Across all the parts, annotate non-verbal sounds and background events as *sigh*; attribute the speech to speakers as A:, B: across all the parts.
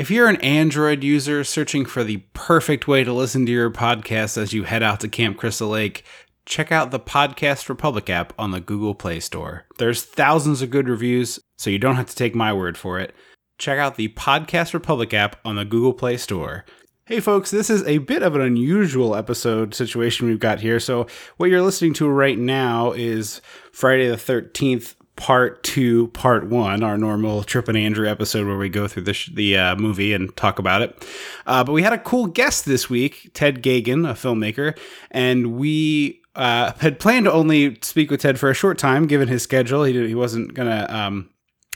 A: If you're an Android user searching for the perfect way to listen to your podcast as you head out to Camp Crystal Lake, check out the Podcast Republic app on the Google Play Store. There's thousands of good reviews, so you don't have to take my word for it. Check out the Podcast Republic app on the Google Play Store. Hey folks, this is a bit of an unusual episode situation we've got here. So, what you're listening to right now is Friday the 13th part two, part one, our normal Trip and Andrew episode where we go through the, sh- the uh, movie and talk about it. Uh, but we had a cool guest this week, Ted Geoghegan, a filmmaker, and we uh, had planned to only speak with Ted for a short time, given his schedule. He, he wasn't going to um,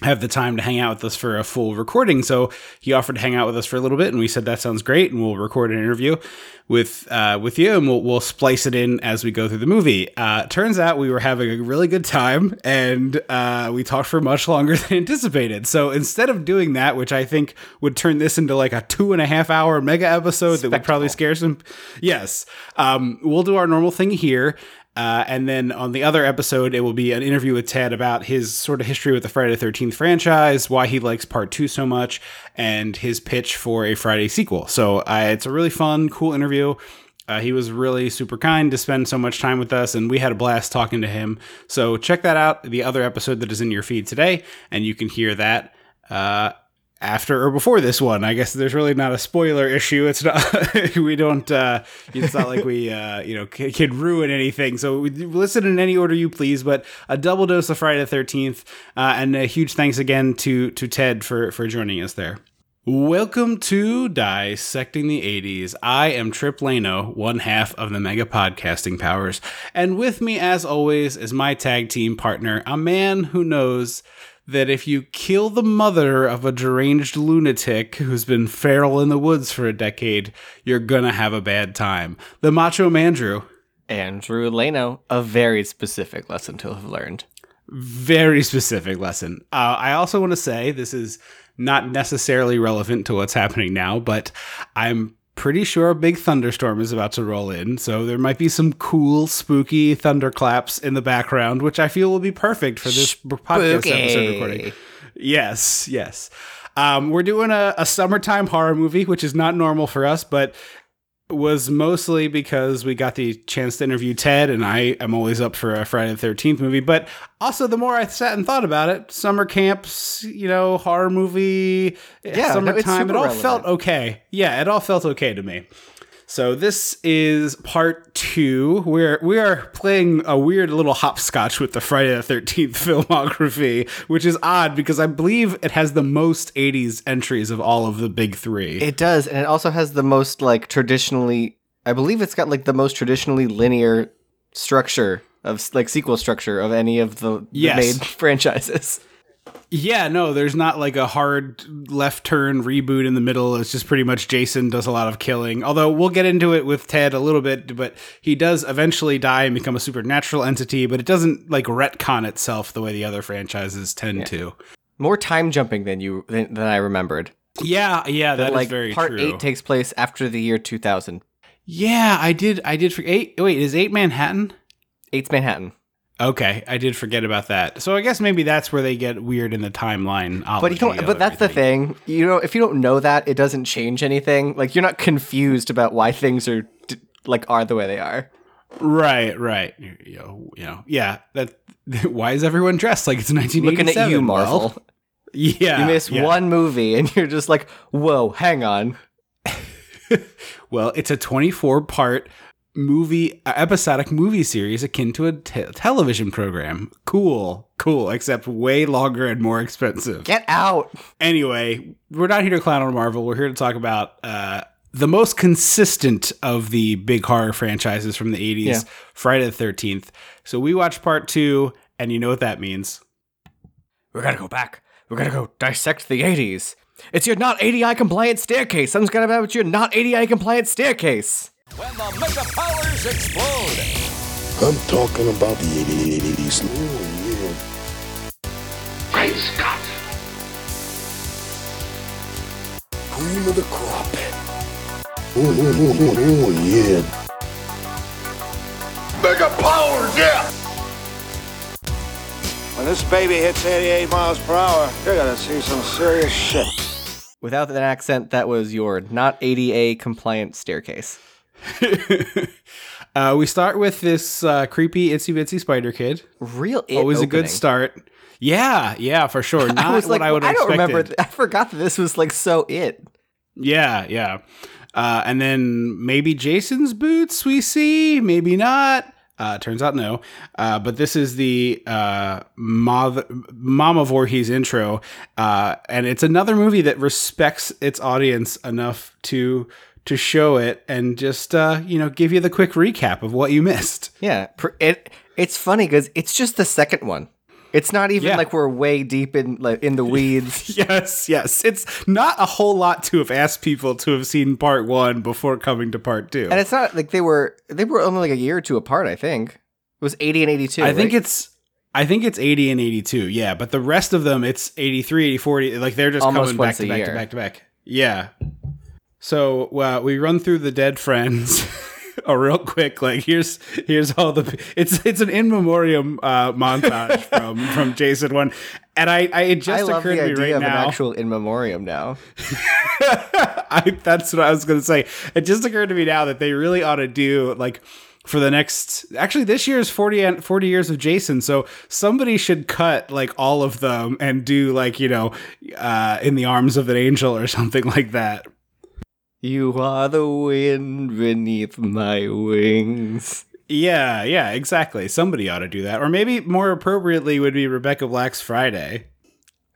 A: have the time to hang out with us for a full recording. So he offered to hang out with us for a little bit, and we said that sounds great, and we'll record an interview with uh, with you, and we'll we'll splice it in as we go through the movie. Uh, turns out we were having a really good time, and uh, we talked for much longer *laughs* than anticipated. So instead of doing that, which I think would turn this into like a two and a half hour mega episode that would probably scare some, yes, um, we'll do our normal thing here. Uh, and then on the other episode, it will be an interview with Ted about his sort of history with the Friday the 13th franchise, why he likes part two so much, and his pitch for a Friday sequel. So uh, it's a really fun, cool interview. Uh, he was really super kind to spend so much time with us, and we had a blast talking to him. So check that out, the other episode that is in your feed today, and you can hear that. After or before this one. I guess there's really not a spoiler issue. It's not *laughs* we don't uh it's not like we uh you know c- can ruin anything. So listen in any order you please, but a double dose of Friday the 13th uh and a huge thanks again to to Ted for for joining us there. Welcome to Dissecting the 80s. I am Trip Lano, one half of the Mega Podcasting Powers, and with me as always is my tag team partner, a man who knows that if you kill the mother of a deranged lunatic who's been feral in the woods for a decade, you're gonna have a bad time. The Macho Mandrew.
B: Andrew Leno, a very specific lesson to have learned.
A: Very specific lesson. Uh, I also want to say this is not necessarily relevant to what's happening now, but I'm pretty sure a big thunderstorm is about to roll in, so there might be some cool, spooky thunderclaps in the background, which I feel will be perfect for this spooky. podcast episode recording. Yes, yes. Um, we're doing a, a summertime horror movie, which is not normal for us, but was mostly because we got the chance to interview Ted, and I am always up for a Friday the Thirteenth movie. But also, the more I sat and thought about it, summer camps, you know, horror movie,
B: Yeah, no,
A: summertime, it all
B: relevant.
A: felt okay. Yeah, it all felt okay to me. So this is part two. We're we are playing a weird little hopscotch with the Friday the Thirteenth *laughs* filmography, which is odd because I believe it has the most '80s entries of all of the big three.
B: It does, and it also has the most like traditionally. I believe it's got like the most traditionally linear structure of like sequel structure of any of the, the
A: Yes.
B: made *laughs* franchises.
A: Yeah, no, there's not like a hard left turn reboot in the middle. It's just pretty much Jason does a lot of killing. Although we'll get into it with Ted a little bit, but he does eventually die and become a supernatural entity, but it doesn't like retcon itself the way the other franchises tend to.
B: More time jumping than you than, than I remembered.
A: Yeah, yeah, that
B: like
A: very
B: part
A: true.
B: eight takes place after the year 2000.
A: yeah, I did I did for eight wait, is eight Manhattan?
B: Eight's Manhattan.
A: Okay, I did forget about that. So I guess maybe that's where they get weird in the timeline.
B: But you don't. But that's the thing. You know, if you don't know that, it doesn't change anything. Like you're not confused about why things are like are the way they are.
A: Right, right. You, you know, you know, yeah. That *laughs* why is everyone dressed like it's 1987?
B: Looking at you, Marvel.
A: Well, *laughs* yeah,
B: you miss
A: yeah.
B: one movie and you're just like, whoa, hang on. *laughs*
A: Well, it's a 24 part movie, uh, episodic movie series akin to a te- television program. Cool, cool. Except way longer and more expensive.
B: Get out.
A: Anyway, we're not here to clown on Marvel. We're here to talk about uh, the most consistent of the big horror franchises from the 80s,
B: Yeah.
A: Friday the 13th. So we watched part two, and you know what that means.
B: We're gonna go back. We're gonna go dissect the 80s. It's your not ADI compliant staircase. Something's gonna about your not ADI compliant staircase.
C: When the mega powers explode,
D: I'm talking about the 80s. Oh,
E: Great Scott!
D: yeah. Cream of the crop. Oh, oh, oh, oh, oh, yeah.
E: Mega powers, yeah!
F: When this baby hits 88 miles per hour, you're gonna see some serious shit.
B: without an accent, that was your not ADA compliant staircase. *laughs*
A: uh, we start with this uh, creepy itsy bitsy spider kid.
B: Real it
A: Always a good start. Yeah, yeah, for sure. *laughs* Not
B: I was
A: what
B: like,
A: I would
B: I don't
A: expected.
B: remember. th- I forgot that this was like so it.
A: Yeah, yeah. Uh, and then maybe Jason's boots we see, maybe not. Uh, turns out no. Uh, but this is the uh, Mother, Mama Voorhees intro. Uh, and it's another movie that respects its audience enough to to show it and just uh, you know give you the quick recap of what you missed. *laughs*
B: Yeah, it it's funny because it's just the second one. It's not even
A: Yeah.
B: like we're way deep in like in the weeds. *laughs*
A: Yes, yes. It's not a whole lot to have asked people to have seen part one before coming to part two.
B: and it's not like they were they were only like a year or two apart. I think it was eighty and eighty two.
A: I think it's I think it's 80 and 82. Yeah, but the rest of them it's 83, 84, 80, like they're just
B: Almost
A: coming back to back
B: year.
A: to back to back. Yeah. So, uh, we run through the dead friends. Oh, *laughs* real quick, like here's here's all the it's it's an in memoriam uh, montage *laughs* from from Jason one, and I I it just
B: I love
A: occurred
B: the
A: to me right
B: of
A: now.
B: an actual in memoriam now. *laughs*
A: I, that's what I was going to say. It just occurred to me now that they really ought to do like for the next actually this year is 40 40 years of Jason so somebody should cut like all of them and do like you know uh in the arms of an angel or something like that
B: You are the wind beneath my wings.
A: yeah yeah exactly somebody ought to do that or maybe more appropriately would be Rebecca Black's Friday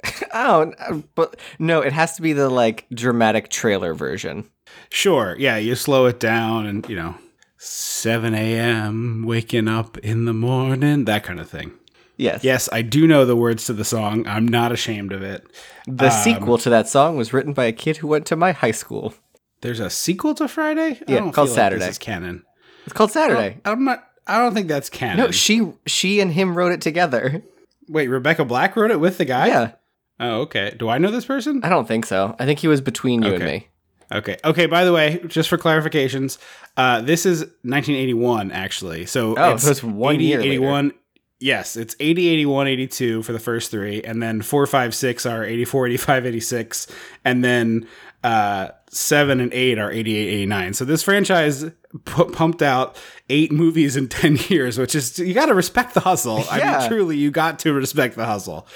A: *laughs*
B: Oh, but no, it has to be the like dramatic trailer version.
A: Sure. Yeah, you slow it down and, you know, 7 a.m., waking up in the morning, that kind of thing.
B: Yes.
A: Yes, I do know the words to the song. I'm not ashamed of it.
B: The
A: Um,
B: sequel to that song was written by a kid who went to my high school.
A: There's a sequel to Friday? I
B: Yeah,
A: don't
B: called
A: feel like
B: Saturday.
A: This is canon.
B: It's called Saturday.
A: I'm not. I don't think that's canon.
B: No, she she and him wrote it together. *laughs*
A: Wait, Rebecca Black wrote it with the guy?
B: Yeah.
A: Oh, okay. Do I know this person?
B: I don't think so. I think he was between you and me.
A: Okay. Okay. By the way, just for clarifications, uh, this is 1981, actually. So
B: Oh,
A: it's
B: so it's one year later.
A: 81. Yes, it's 80, 81, 82 for the first three, and then four, five, six are 84, 85, 86, and then uh, seven and eight are 88, 89. So this franchise pu- pumped out eight movies in *laughs* 10 years, which is, you got to respect the hustle. I mean, truly, you got to respect the hustle.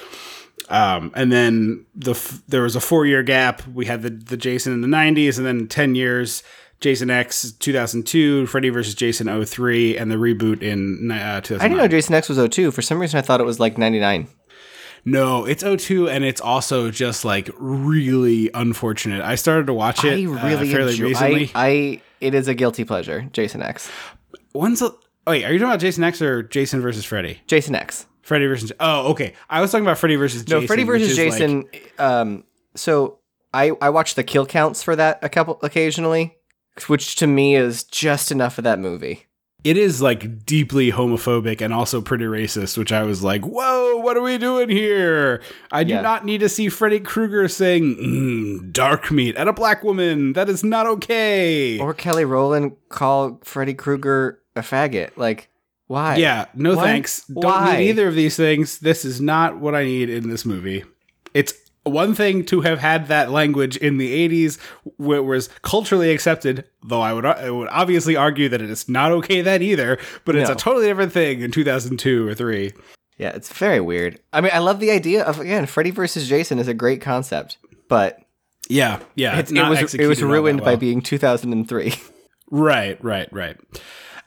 A: Um, and then the f- there was a four year gap. We had the the Jason in the '90s, and then ten years. Jason X 2002, Freddy versus Jason 03, and the reboot in uh, 2009.
B: I didn't know Jason X was 02. For some reason, I thought it was like 99.
A: No, it's 02, and it's also just like really unfortunate. I started to watch it
B: I really
A: uh, fairly
B: enjoy.
A: recently.
B: I, I it is a guilty pleasure. Jason X.
A: When's the? Wait, are you talking about Jason X or Jason versus Freddy?
B: Jason X.
A: Freddy versus. Oh, okay. I was talking about Freddy versus
B: No,
A: Jason.
B: Freddy versus
A: is, like-
B: Jason. um, so I I watch the kill counts for that a couple occasionally, which to me is just enough of that movie.
A: It is like deeply homophobic and also pretty racist, which I was like, whoa, what are we doing here? I do
B: Yeah.
A: not need to see Freddy Krueger saying mm, dark meat at a black woman. That is not okay.
B: Or Kelly Rowland call Freddy Krueger a faggot. Like, why?
A: yeah, no
B: What?
A: thanks. Don't
B: Why?
A: need either of these things. This is not what I need in this movie. It's one thing to have had that language in the 80s where it was culturally accepted, though I would, I would obviously argue that it is not okay then either, but it's
B: No.
A: a totally different thing in 2002 or 3.
B: Yeah, it's very weird. I mean, I love the idea of again, Freddy versus Jason is a great concept, but
A: Yeah, yeah.
B: it,
A: it's
B: it
A: not
B: was it was
A: that
B: ruined by being 2003. *laughs*
A: Right, right, right.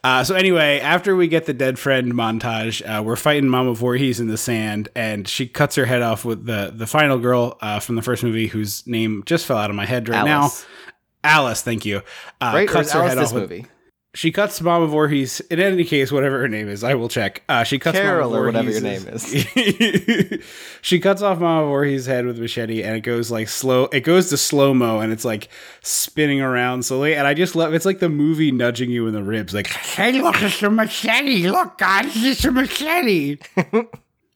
A: Uh, so anyway, after we get the dead friend montage, uh, we're fighting Mama Voorhees in the sand, and she cuts her head off with the the final girl uh, from the first movie, whose name just fell out of my head right
B: Alice.
A: now. Alice, thank you. Uh,
B: right?
A: Cuts her
B: Alice
A: head
B: this
A: off with-
B: movie?
A: She cuts Mama Voorhees. In any case, whatever her name is, I will check. Uh, she cuts
B: Carol
A: Mama
B: or whatever your name is. *laughs* *laughs*
A: she cuts off Mama Voorhees' head with a machete, and it goes like slow. It goes to slow mo, and it's like spinning around slowly. And I just love. It's like the movie nudging you in the ribs, like, "Hey, look, it's a machete! Look, guys, it's a machete!" *laughs*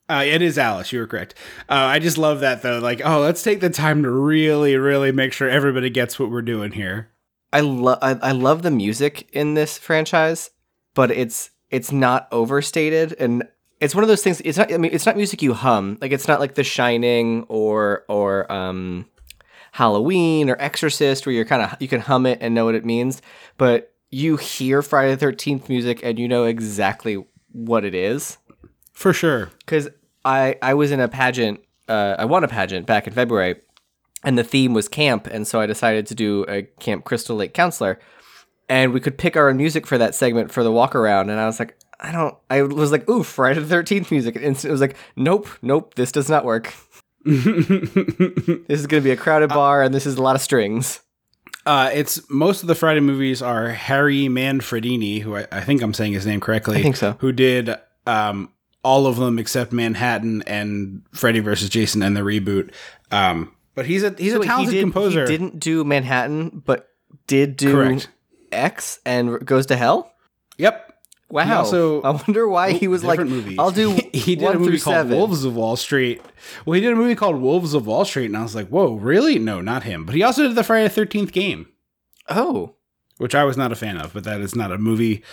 A: Uh, it is Alice. You were correct. Uh, I just love that though. Like, oh, let's take the time to really, really make sure everybody gets what we're doing here.
B: I love I, I love the music in this franchise, but it's it's not overstated and it's one of those things it's not I mean it's not music you hum. Like it's not like The Shining or or um Halloween or Exorcist, where you're kind of you can hum it and know what it means, but you hear Friday the Thirteenth music and you know exactly what it is.
A: For sure.
B: Because I I was in a pageant, uh, I won a pageant back in February, and the theme was camp, and so I decided to do a Camp Crystal Lake counselor, and we could pick our own music for that segment for the walk around, and I was like. I don't. I was like, "Ooh, Friday the Thirteenth music," and it was like, "Nope, nope, this does not work." *laughs* this is going to be a crowded bar, and this is a lot of strings.
A: Uh, it's most of the Friday movies are Harry Manfredini, who I, I think I'm saying his name correctly.
B: I think so.
A: Who did um, all of them except Manhattan and Freddy versus Jason and the reboot. Um, but he's a he's
B: So
A: a talented
B: he did,
A: composer.
B: He didn't do Manhattan, but did do
A: Correct.
B: X and Goes to Hell.
A: Yep.
B: Wow.
A: also- *laughs*
B: I wonder why he was like,
A: Different movie.
B: "I'll do *laughs*
A: he did a movie called
B: seven.
A: Wolves of Wall Street. Well, he did a movie called Wolves of Wall Street, and I was like, "Whoa, really? No, not him." But he also did the Friday the Thirteenth game,
B: Oh,
A: which I was not a fan of. But that is not a movie,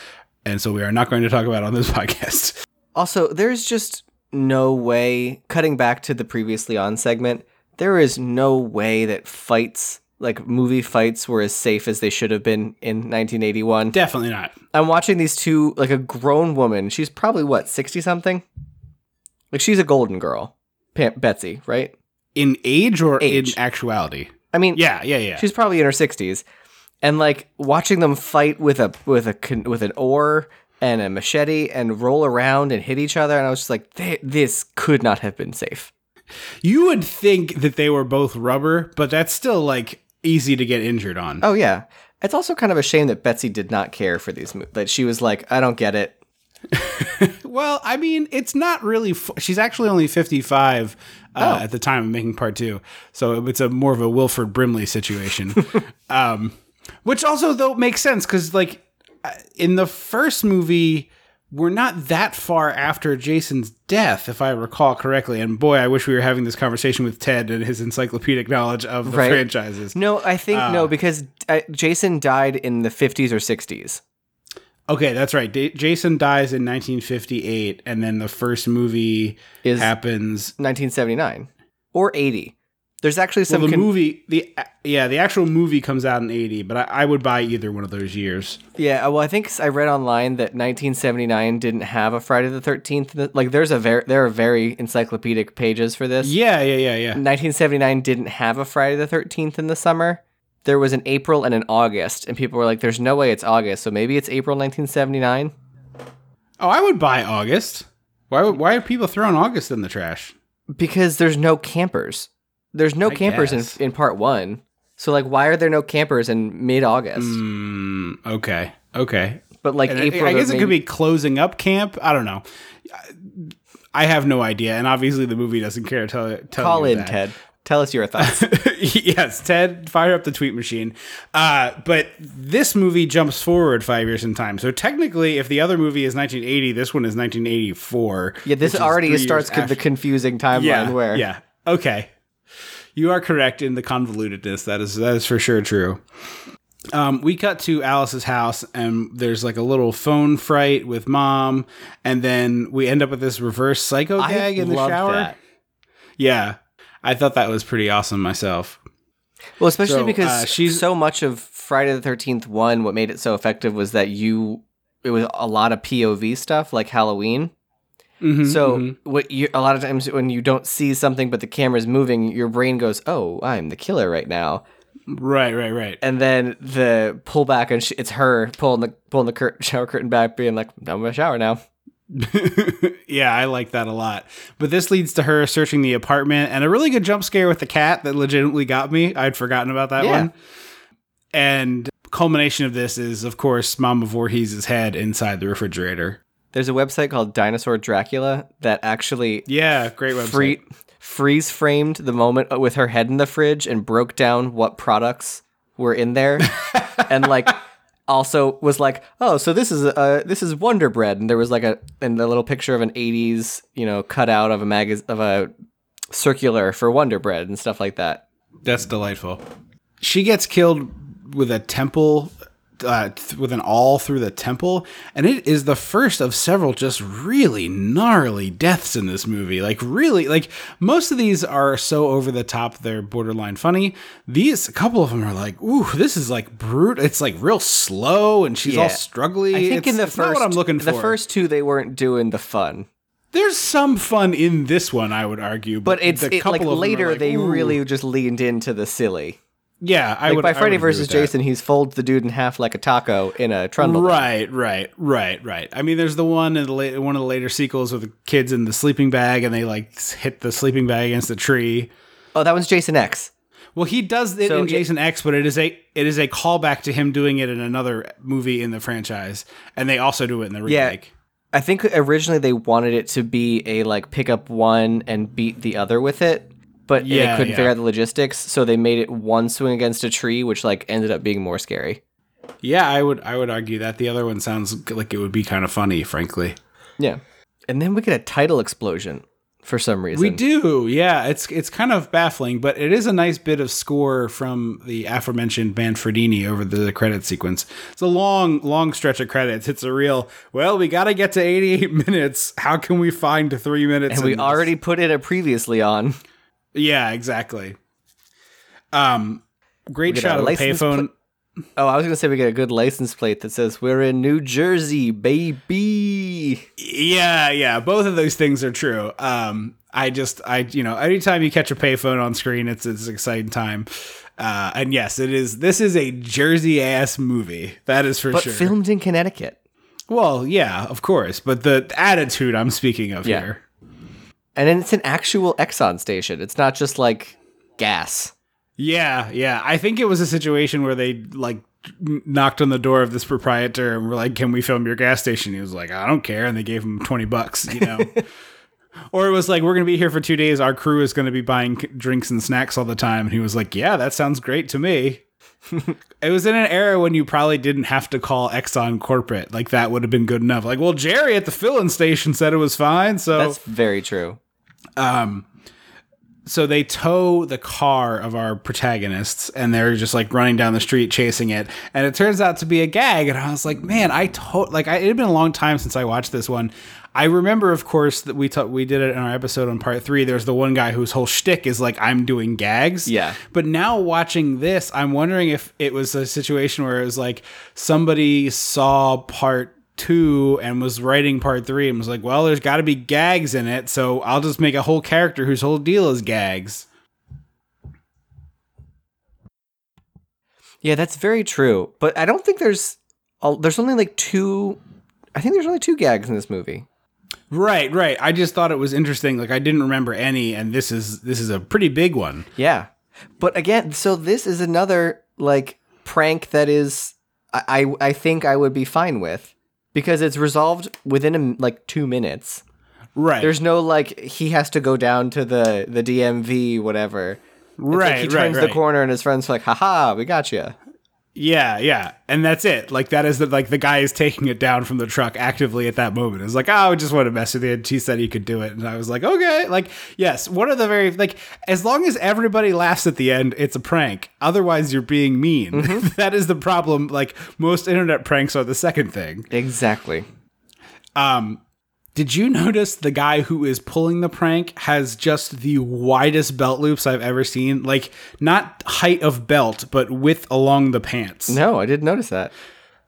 A: and so we are not going to talk about it on this *laughs* podcast.
B: Also, there's just no way, cutting back to the previously on segment, there is no way that fights, like movie fights, were as safe as they should have been in 1981.
A: Definitely not.
B: I'm watching these two, like a grown woman. She's probably, what, 60 something? Like, she's a golden girl. Betsy, right?
A: In age or
B: Age.
A: in actuality?
B: I mean,
A: Yeah, yeah, yeah.
B: she's probably in her 60s. And, like, watching them fight with a with a con- with an oar and a machete and roll around and hit each other and I was just like this could not have been safe.
A: You would think that they were both rubber, but that's still like easy to get injured on.
B: Oh yeah. It's also kind of a shame that Betsy did not care for these movies. That she was like, I don't get it. *laughs*
A: Well, I mean, it's not really. F- she's actually only fifty-five uh,
B: Oh.
A: at the time of making part two, so it's a more of a Wilford Brimley situation. *laughs* um, which also though makes sense because like uh, in the first movie, we're not that far after Jason's death, if I recall correctly. And boy, I wish we were having this conversation with Ted and his encyclopedic knowledge of the
B: Right.
A: franchises.
B: No, I think no because uh, Jason died in the 50s or 60s.
A: Okay, that's right. Da- Jason dies in 1958, and then the first movie
B: Is-
A: happens
B: 1979 or 80. There's actually some
A: Well, the
B: con-
A: movie, the yeah, the actual movie comes out in '80, but I, I would buy either one of those years.
B: Yeah, uh, well, I think I read online that 1979 didn't have a Friday the 13th. Like, there's a very there are very encyclopedic pages for this.
A: Yeah, yeah, yeah, yeah.
B: 1979 didn't have a Friday the 13th in the summer. There was an April and an August, and people were like, "There's no way it's August, so maybe it's April 1979."
A: Oh, I would buy August. Why? would- Why are people throwing August in the trash?
B: Because there's no campers. There's no
A: I
B: campers in,
A: guess.
B: in part one. So like, why are there no campers in mid August?
A: Mm, okay, okay.
B: But like
A: And
B: April,
A: I guess
B: there
A: it could be closing up camp. I don't know. I have no idea, and obviously the movie doesn't care to tell. tell
B: Call in,
A: that.
B: Ted. Tell us your thoughts. *laughs*
A: yes, Ted, fire up the tweet machine. Uh, but this movie jumps forward five years in time. So technically, if the other movie is 1980, this one is 1984.
B: yeah, this already starts con- the confusing timeline.
A: yeah,
B: where
A: yeah, okay, you are correct in the convolutedness. That is that is for sure true. Um, we cut to Alice's house, and there's like a little phone fright with mom, and then we end up with this reverse psycho
B: I
A: gag in the shower.
B: that.
A: Yeah, I thought that was pretty awesome myself.
B: Well, especially
A: So,
B: because
A: uh, she's-
B: so much of Friday the Thirteenth One, what made it so effective was that you it was a lot of POV stuff like Halloween.
A: Mhm,
B: So
A: mhm.
B: what you a lot of times when you don't see something but the camera's moving, your brain goes, "Oh, I'm the killer right now,"
A: right, right, right.
B: and then the pullback and sh- it's her pulling the pulling the cur- *laughs* shower curtain back, being like, "I'm in my shower now." *laughs*
A: yeah, I like that a lot. But this leads to her searching the apartment and a really good jump scare with the cat that legitimately got me. I'd forgotten about that
B: Yeah.
A: one. And culmination of this is, of course, Mama Voorhees' head inside the refrigerator.
B: There's a website called Dinosaur Dracula that actually
A: Yeah, great website.
B: free, freeze framed the moment with her head in the fridge and broke down what products were in there *laughs* and like also was like oh so this is uh this is wonder bread and there was like a and a little picture of an 80s you know cutout of a magaz of a circular for wonder bread and stuff like that
A: That's delightful. She gets killed with a temple uh, th- with an awl through the temple, and it is the first of several just really gnarly deaths in this movie. Like really, like most of these are so over the top they're borderline funny. These a couple of them are like, ooh, this is like brute. It's like real slow, and she's all
B: Yeah.
A: struggly.
B: I think
A: It's-
B: in the first,
A: what I'm looking for.
B: the first two, they weren't doing the fun,
A: There's some fun in this one, I would argue,
B: but it's
A: the
B: it, like
A: couple of
B: later
A: like,
B: they really just leaned into the silly.
A: Yeah. I
B: Like
A: would
B: by Freddy
A: would
B: versus. Jason, he's folds the dude in half like a taco in a trundle.
A: Right, right, right, right. I mean, there's the one in the la- one of the later sequels with the kids in the sleeping bag, and they like hit the sleeping bag against the tree.
B: Oh, that was Jason X.
A: Well, he does it
B: So
A: in
B: it-
A: Jason X, but it is a it is a callback to him doing it in another movie in the franchise, and they also do it in the
B: Yeah.
A: remake.
B: I think originally they wanted it to be a like pick up one and beat the other with it, but
A: Yeah,
B: they couldn't
A: yeah.
B: figure out the logistics, so they made it one swing against a tree, which like ended up being more scary.
A: Yeah, I would I would argue that the other one sounds like it would be kind of funny, frankly.
B: Yeah, and then we get a title explosion for some reason.
A: We do, yeah. It's it's kind of baffling, but it is a nice bit of score from the aforementioned Manfredini over the credit sequence. It's a long, long stretch of credits. It's a real well. We got to get to eighty-eight *laughs* minutes. How can we find three minutes?
B: and we
A: this?
B: already put it a previously on.
A: Yeah, exactly. Um, great shot of a payphone.
B: Oh, I was gonna say we get a good license plate that says we're in New Jersey, baby.
A: Yeah, yeah, both of those things are true. Um, I just, I, you know, anytime you catch a payphone on screen, it's it's an exciting time. Uh, and yes, it is. This is a Jersey ass movie. That is for
B: But
A: sure.
B: filmed in Connecticut.
A: well, yeah, of course. But the attitude I'm speaking of
B: Yeah.
A: here.
B: And then it's an actual Exxon station. It's not just like gas.
A: Yeah, yeah. I think it was a situation where they like knocked on the door of this proprietor and were like, "Can we film your gas station?" He was like, "I don't care," and they gave him twenty bucks. You know. *laughs* Or it was like, we're going to be here for two days. Our crew is going to be buying drinks and snacks all the time. And he was like, yeah, that sounds great to me. *laughs* it was in an era when you probably didn't have to call Exxon corporate. Like, that would have been good enough. Like, well, Jerry at the filling station said it was fine. So,
B: That's very true.
A: Um, so they tow the car of our protagonists and they're just like running down the street chasing it. And it turns out to be a gag and i was like man i to- like I, it had been a long time since i watched this one. I remember of course that we ta- we did it in our episode on part three. There's the one guy whose whole shtick is like i'm doing gags.
B: Yeah.
A: but now watching this i'm wondering if it was a situation where it was like somebody saw part two and was writing part three and was like, well, there's got to be gags in it, so I'll just make a whole character whose whole deal is gags.
B: Yeah, that's very true. But I don't think there's a- there's only like two I think there's only two gags in this movie.
A: Right, right. I just thought it was interesting. Like I didn't remember any, and this is this is a pretty big one.
B: Yeah. But again, so this is another like prank that is I I, I think I would be fine with because it's resolved within a, like 2 minutes.
A: Right.
B: There's no like he has to go down to the the DMV whatever. It's
A: right.
B: like he
A: right,
B: turns the corner and his friends are like, "Haha, we got you."
A: Yeah, yeah, and that's it. Like that is the like the guy is taking it down from the truck actively at that moment. It's like, oh, I just want to mess with you. And she said he could do it, and I was like, okay, like yes. One of the very like as long as everybody laughs at the end, it's a prank. Otherwise, you're being mean.
B: Mm-hmm. *laughs*
A: that is the problem. Like most internet pranks are the second thing.
B: Exactly.
A: Did you notice the guy who is pulling the prank has just the widest belt loops I've ever seen? Like not height of belt, but width along the pants.
B: No, I didn't notice that.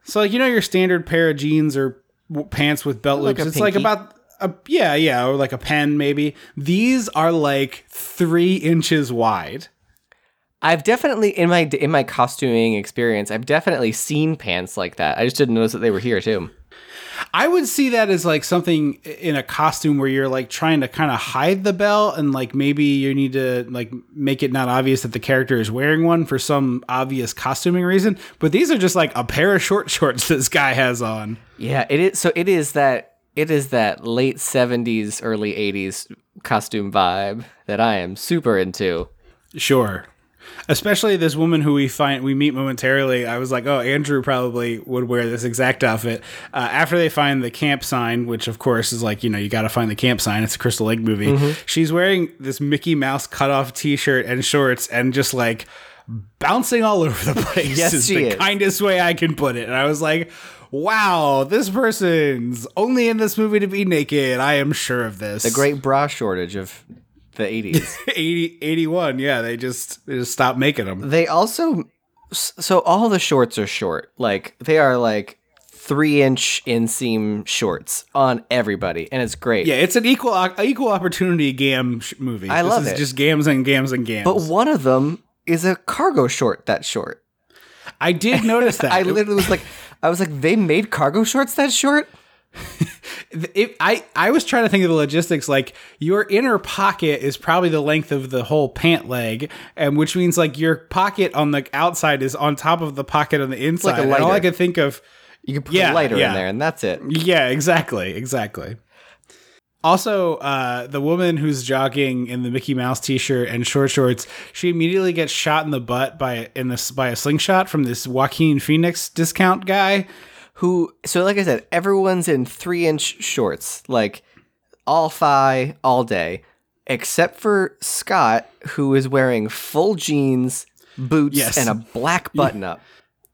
A: So like you know your standard pair of jeans or w- pants with belt
B: Like
A: loops. it's like about a yeah yeah or like a pen maybe. These are like three inches wide.
B: I've definitely in my in my costuming experience, I've definitely seen pants like that. I just didn't notice that they were here too.
A: I would see that as like something in a costume where you're like trying to kind of hide the belt and like maybe you need to like make it not obvious that the character is wearing one for some obvious costuming reason. But these are just like a pair of short *laughs* shorts this guy has on.
B: Yeah, it is. So it is that it is that late seventies, early eighties costume vibe that I am super into.
A: Sure. Especially this woman who we find we meet momentarily. I was like, oh, Andrew probably would wear this exact outfit. Uh, after they find the camp sign, which of course is like, you know, you got to find the camp sign. It's a Crystal Lake movie. She's wearing this Mickey Mouse cut off t shirt and shorts and just like bouncing all over the *laughs* place.
B: Yes,
A: is
B: she
A: the
B: is.
A: kindest way I can put it. And I was like, wow, this person's only in this movie to be naked. I am sure of this.
B: The great bra shortage of the 80s. *laughs*
A: 80, 81. Yeah, they just they just stopped making them.
B: they also so all the shorts are short. Like they are like three inch inseam shorts on everybody, and it's great.
A: Yeah, it's an equal equal opportunity gam sh- movie.
B: I
A: this
B: love
A: is
B: it.
A: Just gams and gams and gams.
B: But one of them is a cargo short that short.
A: I did notice *laughs* that.
B: I literally was like, I was like, they made cargo shorts that short.
A: It, I I was trying to think of the logistics. Like your inner pocket is probably the length of the whole pant leg, and which means like your pocket on the outside is on top of the pocket on the inside.
B: like
A: all I could think of,
B: You could put
A: Yeah,
B: a lighter
A: yeah.
B: in there, and that's it.
A: yeah, exactly, exactly. Also, uh, the woman who's jogging in the Mickey Mouse T-shirt and short shorts, she immediately gets shot in the butt by in this by a slingshot from this Joaquin Phoenix discount guy.
B: Who? So, like I said, everyone's in three inch shorts, like all fi all day, except for Scott, who is wearing full jeans, boots,
A: Yes.
B: and a black button up.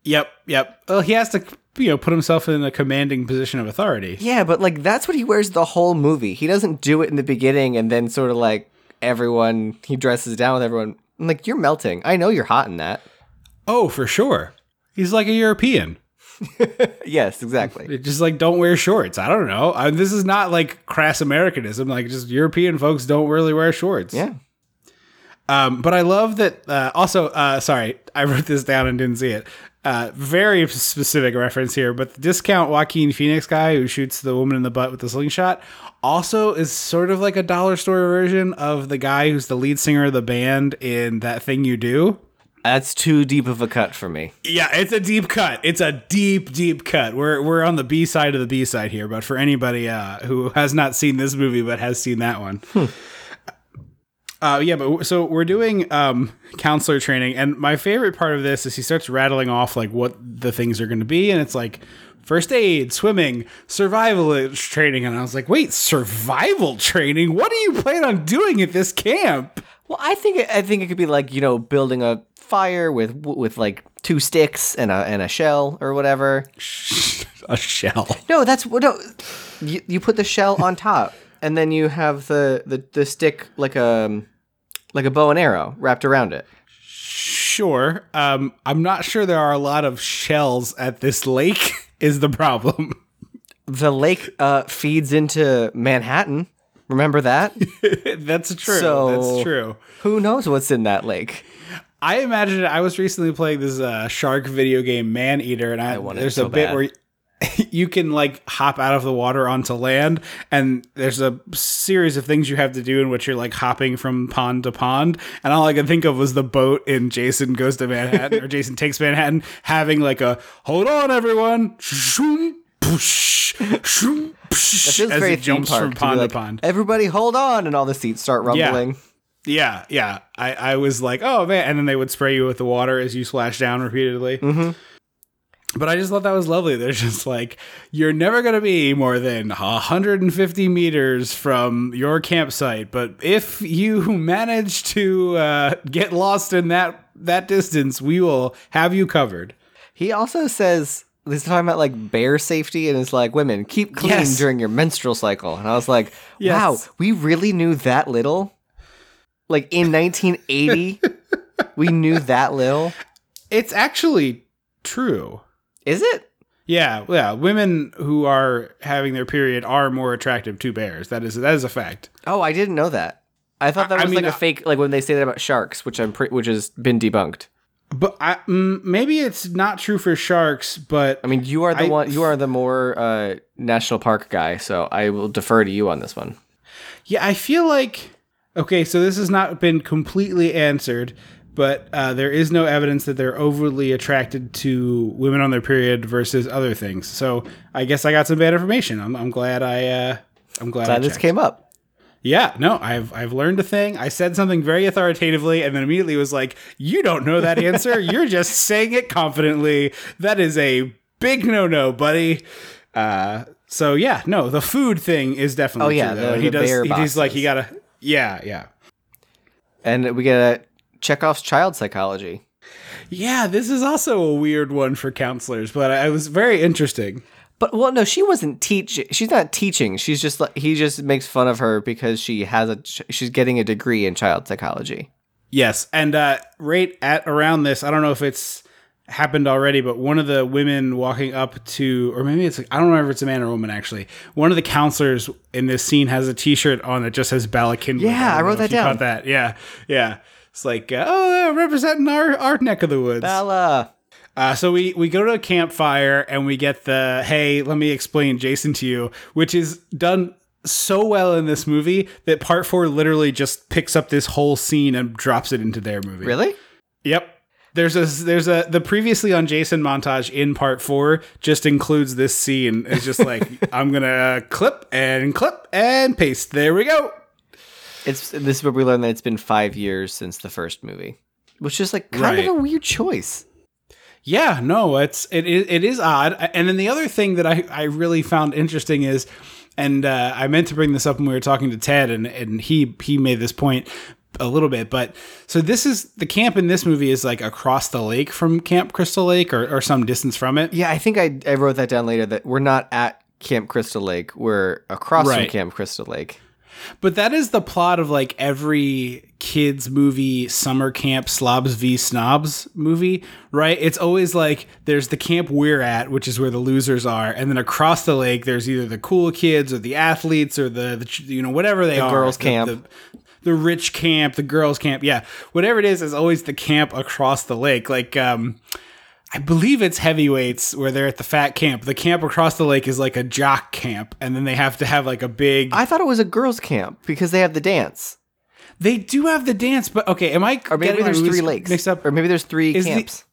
A: Yep, yep. Well, he has to, you know, put himself in a commanding position of authority.
B: Yeah, but like that's what he wears the whole movie. He doesn't do it in the beginning and then sort of like everyone he dresses down with everyone. I'm like, you're melting. I know you're hot in that.
A: Oh, for sure. He's like a European. *laughs*
B: Yes, exactly.
A: It just like don't wear shorts. I don't know. I, this is not like crass Americanism. Like just European folks don't really wear shorts.
B: yeah.
A: Um, but I love that. Uh, also, uh, sorry, *laughs* I wrote this down and didn't see it. Uh, very specific reference here, but the discount Joaquin Phoenix guy who shoots the woman in the butt with the slingshot also is sort of like a dollar store version of the guy who's the lead singer of the band in That Thing You Do.
B: That's too deep of a cut for me.
A: Yeah, it's a deep cut. It's a deep, deep cut. We're we're on the B side of the B side here, but for anybody uh, who has not seen this movie but has seen that one. Uh, yeah, but so we're doing um, counselor training, and my favorite part of this is he starts rattling off like what the things are going to be, and it's like first aid, swimming, survival training, and I was like, wait, survival training? What do you plan on doing at this camp?
B: Well, I think I think it could be like you know building a fire with with like two sticks and a and a shell or whatever. *laughs*
A: A shell.
B: No, that's what no. You, you put the shell on top, and then you have the, the, the stick like a like a bow and arrow wrapped around it.
A: Sure. Um, I'm not sure there are a lot of shells at this lake. *laughs* Is the problem?
B: The lake uh, feeds into Manhattan. Remember that? *laughs*
A: That's true.
B: So-
A: That's true.
B: Who knows what's in that lake?
A: I imagine I was recently playing this uh, shark video game, Man Eater, and I,
B: it
A: there's
B: so
A: a bit
B: bad.
A: where *laughs* you can like hop out of the water onto land, and there's a series of things you have to do in which you're like hopping from pond to pond. And all I could think of was the boat in Jason Goes to Manhattan or Jason Takes Manhattan having like a hold on, everyone. Shoom, poosh, shoom, poosh,
B: feels
A: as
B: very
A: it jumps from
B: park to
A: pond
B: like,
A: to pond.
B: Everybody, hold on, and all the seats start rumbling.
A: Yeah, yeah. Yeah. I, I was like, oh man, and then they would spray you with the water as you splash down repeatedly. Mm-hmm. But I just thought that was lovely. They're *laughs* just like, you're never going to be more than 150 meters from your campsite, but if you *laughs* manage to uh, get lost in that that distance, we will have you covered.
B: He also says he's talking about like bear safety and is like, women keep clean
A: Yes.
B: during your menstrual cycle. And I was like, wow,
A: Yes.
B: we really knew that little. Like in 1980, *laughs* we knew that little.
A: It's actually true.
B: Is it?
A: Yeah, yeah. Women who are having their period are more attractive to bears. That is that is a fact.
B: Oh, I didn't know that. I thought that
A: I-
B: was
A: mean,
B: like a
A: I-
B: fake, like when they say that about sharks, which I'm pre- which has been debunked.
A: But I, mm, maybe it's not true for sharks, but
B: I mean, you are the one, you are the more uh, national park guy, so I will defer to you on this one.
A: yeah, I feel like okay. So this has not been completely answered, but uh, there is no evidence that they're overly attracted to women on their period versus other things. So I guess I got some bad information. I'm, I'm glad I uh, I'm glad, I
B: this came up.
A: Yeah, no, I've I've learned a thing. I said something very authoritatively, and then immediately was like, "You don't know that answer. *laughs* You're just saying it confidently. That is a big no no, buddy." Uh, so yeah, no, the food thing is definitely
B: Oh, yeah,
A: true.
B: The-
A: he does. He's like, he gotta. Yeah, yeah.
B: And we get a Chekhov's child psychology.
A: Yeah, this is also a weird one for counselors, but I it was very interesting.
B: But well, no, she wasn't teaching. She's not teaching. She's just like he just makes fun of her because she has a she's getting a degree in child psychology.
A: Yes, and uh, right at around this, I don't know if it's happened already, but one of the women walking up to, or maybe it's I don't know if it's a man or a woman actually. One of the counselors in this scene has a T-shirt on that just says Bala Cynwyd.
B: Yeah, I
A: don't
B: wrote that down.
A: Caught that? Yeah, yeah. It's like uh, oh, representing our our neck of the woods.
B: Bella.
A: Uh, so we we go to a campfire and we get the hey, let me explain Jason to you, which is done so well in this movie that part four literally just picks up this whole scene and drops it into their movie.
B: Really?
A: Yep. There's a there's a the previously on Jason montage in part four just includes this scene. It's just like *laughs* I'm gonna clip and clip and paste. There we go.
B: It's this is where we learn that it's been five years since the first movie, which is like kind
A: Right.
B: of a weird choice.
A: Yeah, no, it's it is it is odd. And then the other thing that I I really found interesting is, and uh, I meant to bring this up when we were talking to Ted, and and he he made this point a little bit, but so this is the camp in this movie is like across the lake from Camp Crystal Lake or, or some distance from it.
B: Yeah, I think I I wrote that down later that we're not at Camp Crystal Lake. We're across from Camp Crystal Lake.
A: But that is the plot of like every kids movie summer camp slobs v snobs movie, right? It's always like there's the camp we're at, which is where the losers are, and then across the lake there's either the cool kids or the athletes or the, the you know whatever they are,
B: girls'
A: the-
B: camp.
A: the, the rich camp, the girls camp, yeah, whatever it is is always the camp across the lake. Like um I believe it's heavyweights where they're at the fat camp. The camp across the lake is like a jock camp, and then they have to have like a big
B: I thought it was a girls' camp because they have the dance.
A: They do have the dance, but okay, am I
B: Or maybe there's three lakes.
A: mixed up?
B: Or maybe there's three
A: Is the-
B: camps.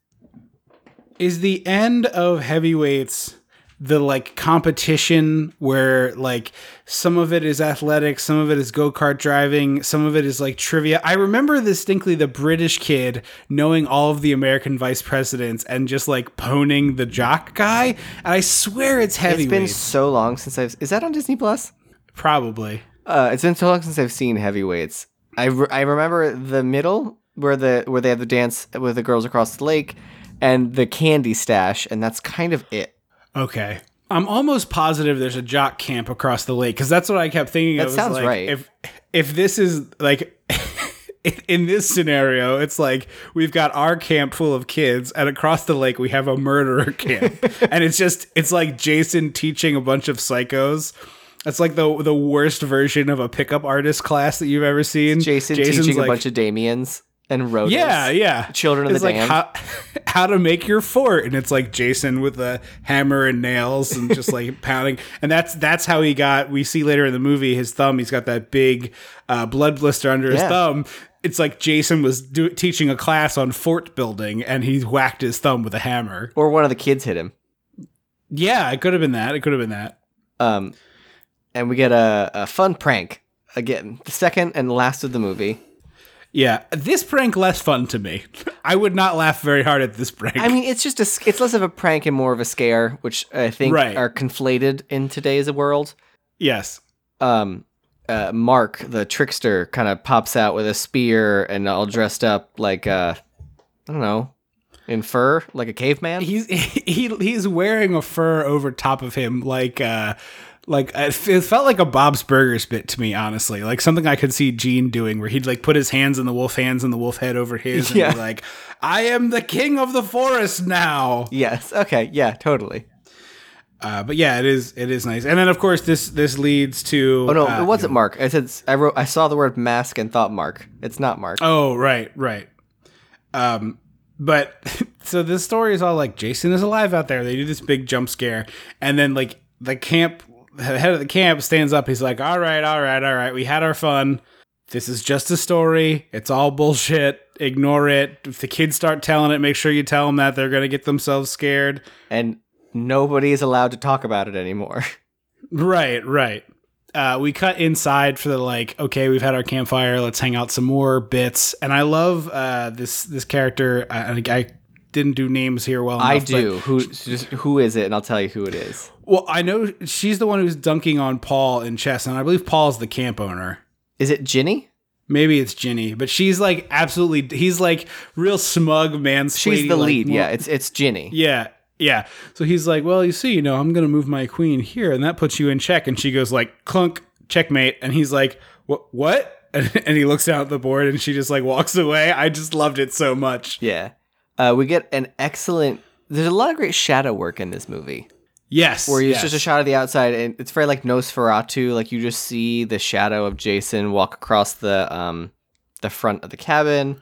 A: Is the end of heavyweights the like competition where like some of it is athletics, some of it is go kart driving, some of it is like trivia. I remember distinctly the British kid knowing all of the American vice presidents and just like poning the jock guy. And I swear it's heavyweights.
B: it's been so long since I've. Is that on Disney Plus?
A: Probably.
B: Uh, it's been so long since I've seen heavyweights. I, re- I remember the middle where the where they have the dance with the girls across the lake, and the candy stash, and that's kind of it.
A: Okay. I'm almost positive there's a jock camp across the lake because that's what I kept thinking
B: That
A: of.
B: sounds
A: like,
B: right.
A: If if this is like *laughs* in this scenario, it's like we've got our camp full of kids, and across the lake we have a murderer *laughs* camp, and it's just it's like Jason teaching a bunch of psychos. It's like the the worst version of a pickup artist class that you've ever seen.
B: Jason
A: Jason's
B: teaching
A: like,
B: a bunch of Damiens and rodents.
A: yeah, yeah.
B: Children of
A: it's
B: the
A: like
B: Damned.
A: how *laughs* how to make your fort, and it's like Jason with a hammer and nails and just like *laughs* pounding, and that's that's how he got. We see later in the movie his thumb. He's got that big uh, blood blister under his
B: Yeah.
A: thumb. It's like Jason was do- teaching a class on fort building, and he whacked his thumb with a hammer.
B: Or one of the kids hit him.
A: Yeah, it could have been that. It could have been that.
B: Um, and we get a, a fun prank again, the second and last of the movie.
A: Yeah, this prank less fun to me. I would not laugh very hard at this prank.
B: I mean, it's just a it's less of a prank and more of a scare, which I think
A: Right.
B: are conflated in today's world.
A: yes.
B: um uh Mark the trickster kind of pops out with a spear and all dressed up like uh I don't know in fur like a caveman.
A: he's *laughs* he he's wearing a fur over top of him like uh like it f- it felt like a Bob's Burgers bit to me, honestly. Like something I could see Gene doing, where he'd like put his hands in the wolf hands and the wolf head over his, and
B: Yeah.
A: be like, "I am the king of the forest now."
B: yes. Okay. Yeah. Totally.
A: Uh, but yeah, it is it is nice. And then of course this this leads to
B: Oh no,
A: uh,
B: it wasn't Mark. I said I wrote. I saw the word mask and thought Mark. It's not Mark.
A: Oh, right, right. Um, but *laughs* so this story is all like Jason is alive out there. They do this big jump scare, and then like the camp, the head of the camp stands up. He's like, "All right, all right, all right. We had our fun. This is just a story. It's all bullshit. Ignore it. If the kids start telling it, make sure you tell them that they're gonna get themselves scared."
B: And nobody is allowed to talk about it anymore. *laughs*
A: Right, right. Uh, we cut inside for the like, okay, we've had our campfire. Let's hang out some more bits. And I love uh, this this character. I, I didn't do names here well enough.
B: I do. Who just who is it? And I'll tell you who it is.
A: well, I know she's the one who's dunking on Paul in chess, and I believe Paul's the camp owner.
B: Is it Ginny?
A: Maybe it's Ginny, but she's like absolutely. He's like real smug man.
B: She's the lead. yeah, it's it's Ginny.
A: Yeah, yeah. So he's like, well, you see, you know, I'm gonna move my queen here, and that puts you in check. And she goes like, clunk, checkmate. And he's like, what? What? *laughs* And, and he looks down at the board, and she just like walks away. I just loved it so much.
B: Yeah. Uh, we get an excellent. There's a lot of great shadow work in this movie.
A: Yes,
B: where it's
A: yes.
B: just a shot of the outside, and it's very like Nosferatu. Like you just see the shadow of Jason walk across the um the front of the cabin.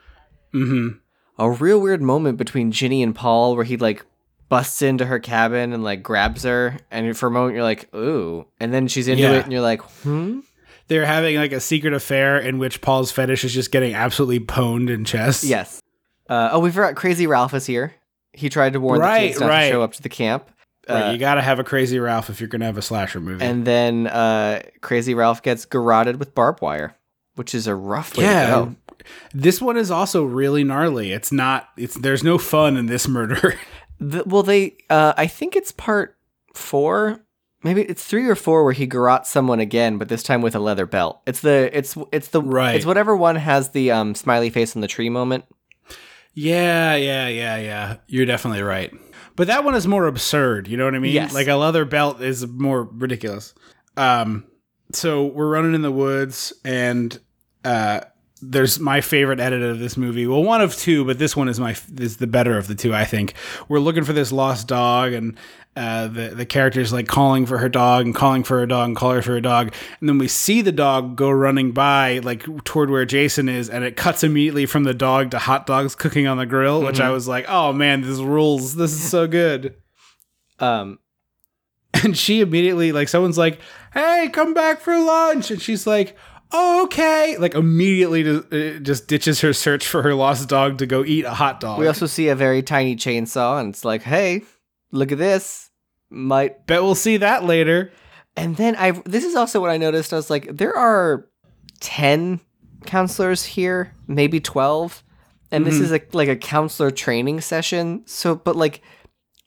A: Mm-hmm.
B: A real weird moment between Ginny and Paul, where he like busts into her cabin and like grabs her, and for a moment you're like, ooh, and then she's into
A: Yeah.
B: it, and you're like, hmm.
A: They're having like a secret affair in which Paul's fetish is just getting absolutely pwned in chest.
B: Yes. Uh, oh, we forgot Crazy Ralph is here. He tried to warn the kids not
A: right.
B: to show up to the camp.
A: Right,
B: Uh,
A: you gotta have a crazy Ralph if you're gonna have a slasher movie.
B: and then uh, Crazy Ralph gets garroted with barbed wire, which is a rough way to
A: yeah,
B: go.
A: this one is also really gnarly. It's not. It's there's no fun in this murder. *laughs*
B: The, well, they, uh, I think it's part four, maybe it's three or four, where he garrots someone again, but this time with a leather belt. It's the, it's, it's the,
A: Right.
B: It's whatever one has the um, smiley face on the tree moment.
A: Yeah, yeah, yeah, yeah. You're definitely right. But that one is more absurd. You know what I mean?
B: Yes.
A: Like a leather belt is more ridiculous. Um, so we're running in the woods, and uh, there's my favorite edit of this movie. Well, one of two, but this one is my is the better of the two. I think we're looking for this lost dog, and uh, the the character's like calling for her dog and calling for her dog and calling for her dog, and then we see the dog go running by like toward where Jason is, and it cuts immediately from the dog to hot dogs cooking on the grill, which I was like, oh man, this rules. This is so good.
B: Um,
A: And she immediately like someone's like, "Hey, come back for lunch," and she's like. Oh, okay. Like immediately uh, just ditches her search for her lost dog to go eat a hot dog.
B: we also see a very tiny chainsaw, and it's like, hey, look at this. Might
A: bet we'll see that later.
B: And then I this is also what I noticed. I was like, there are ten counselors here, maybe twelve, and this mm-hmm. is a, like a counselor training session. So, but like,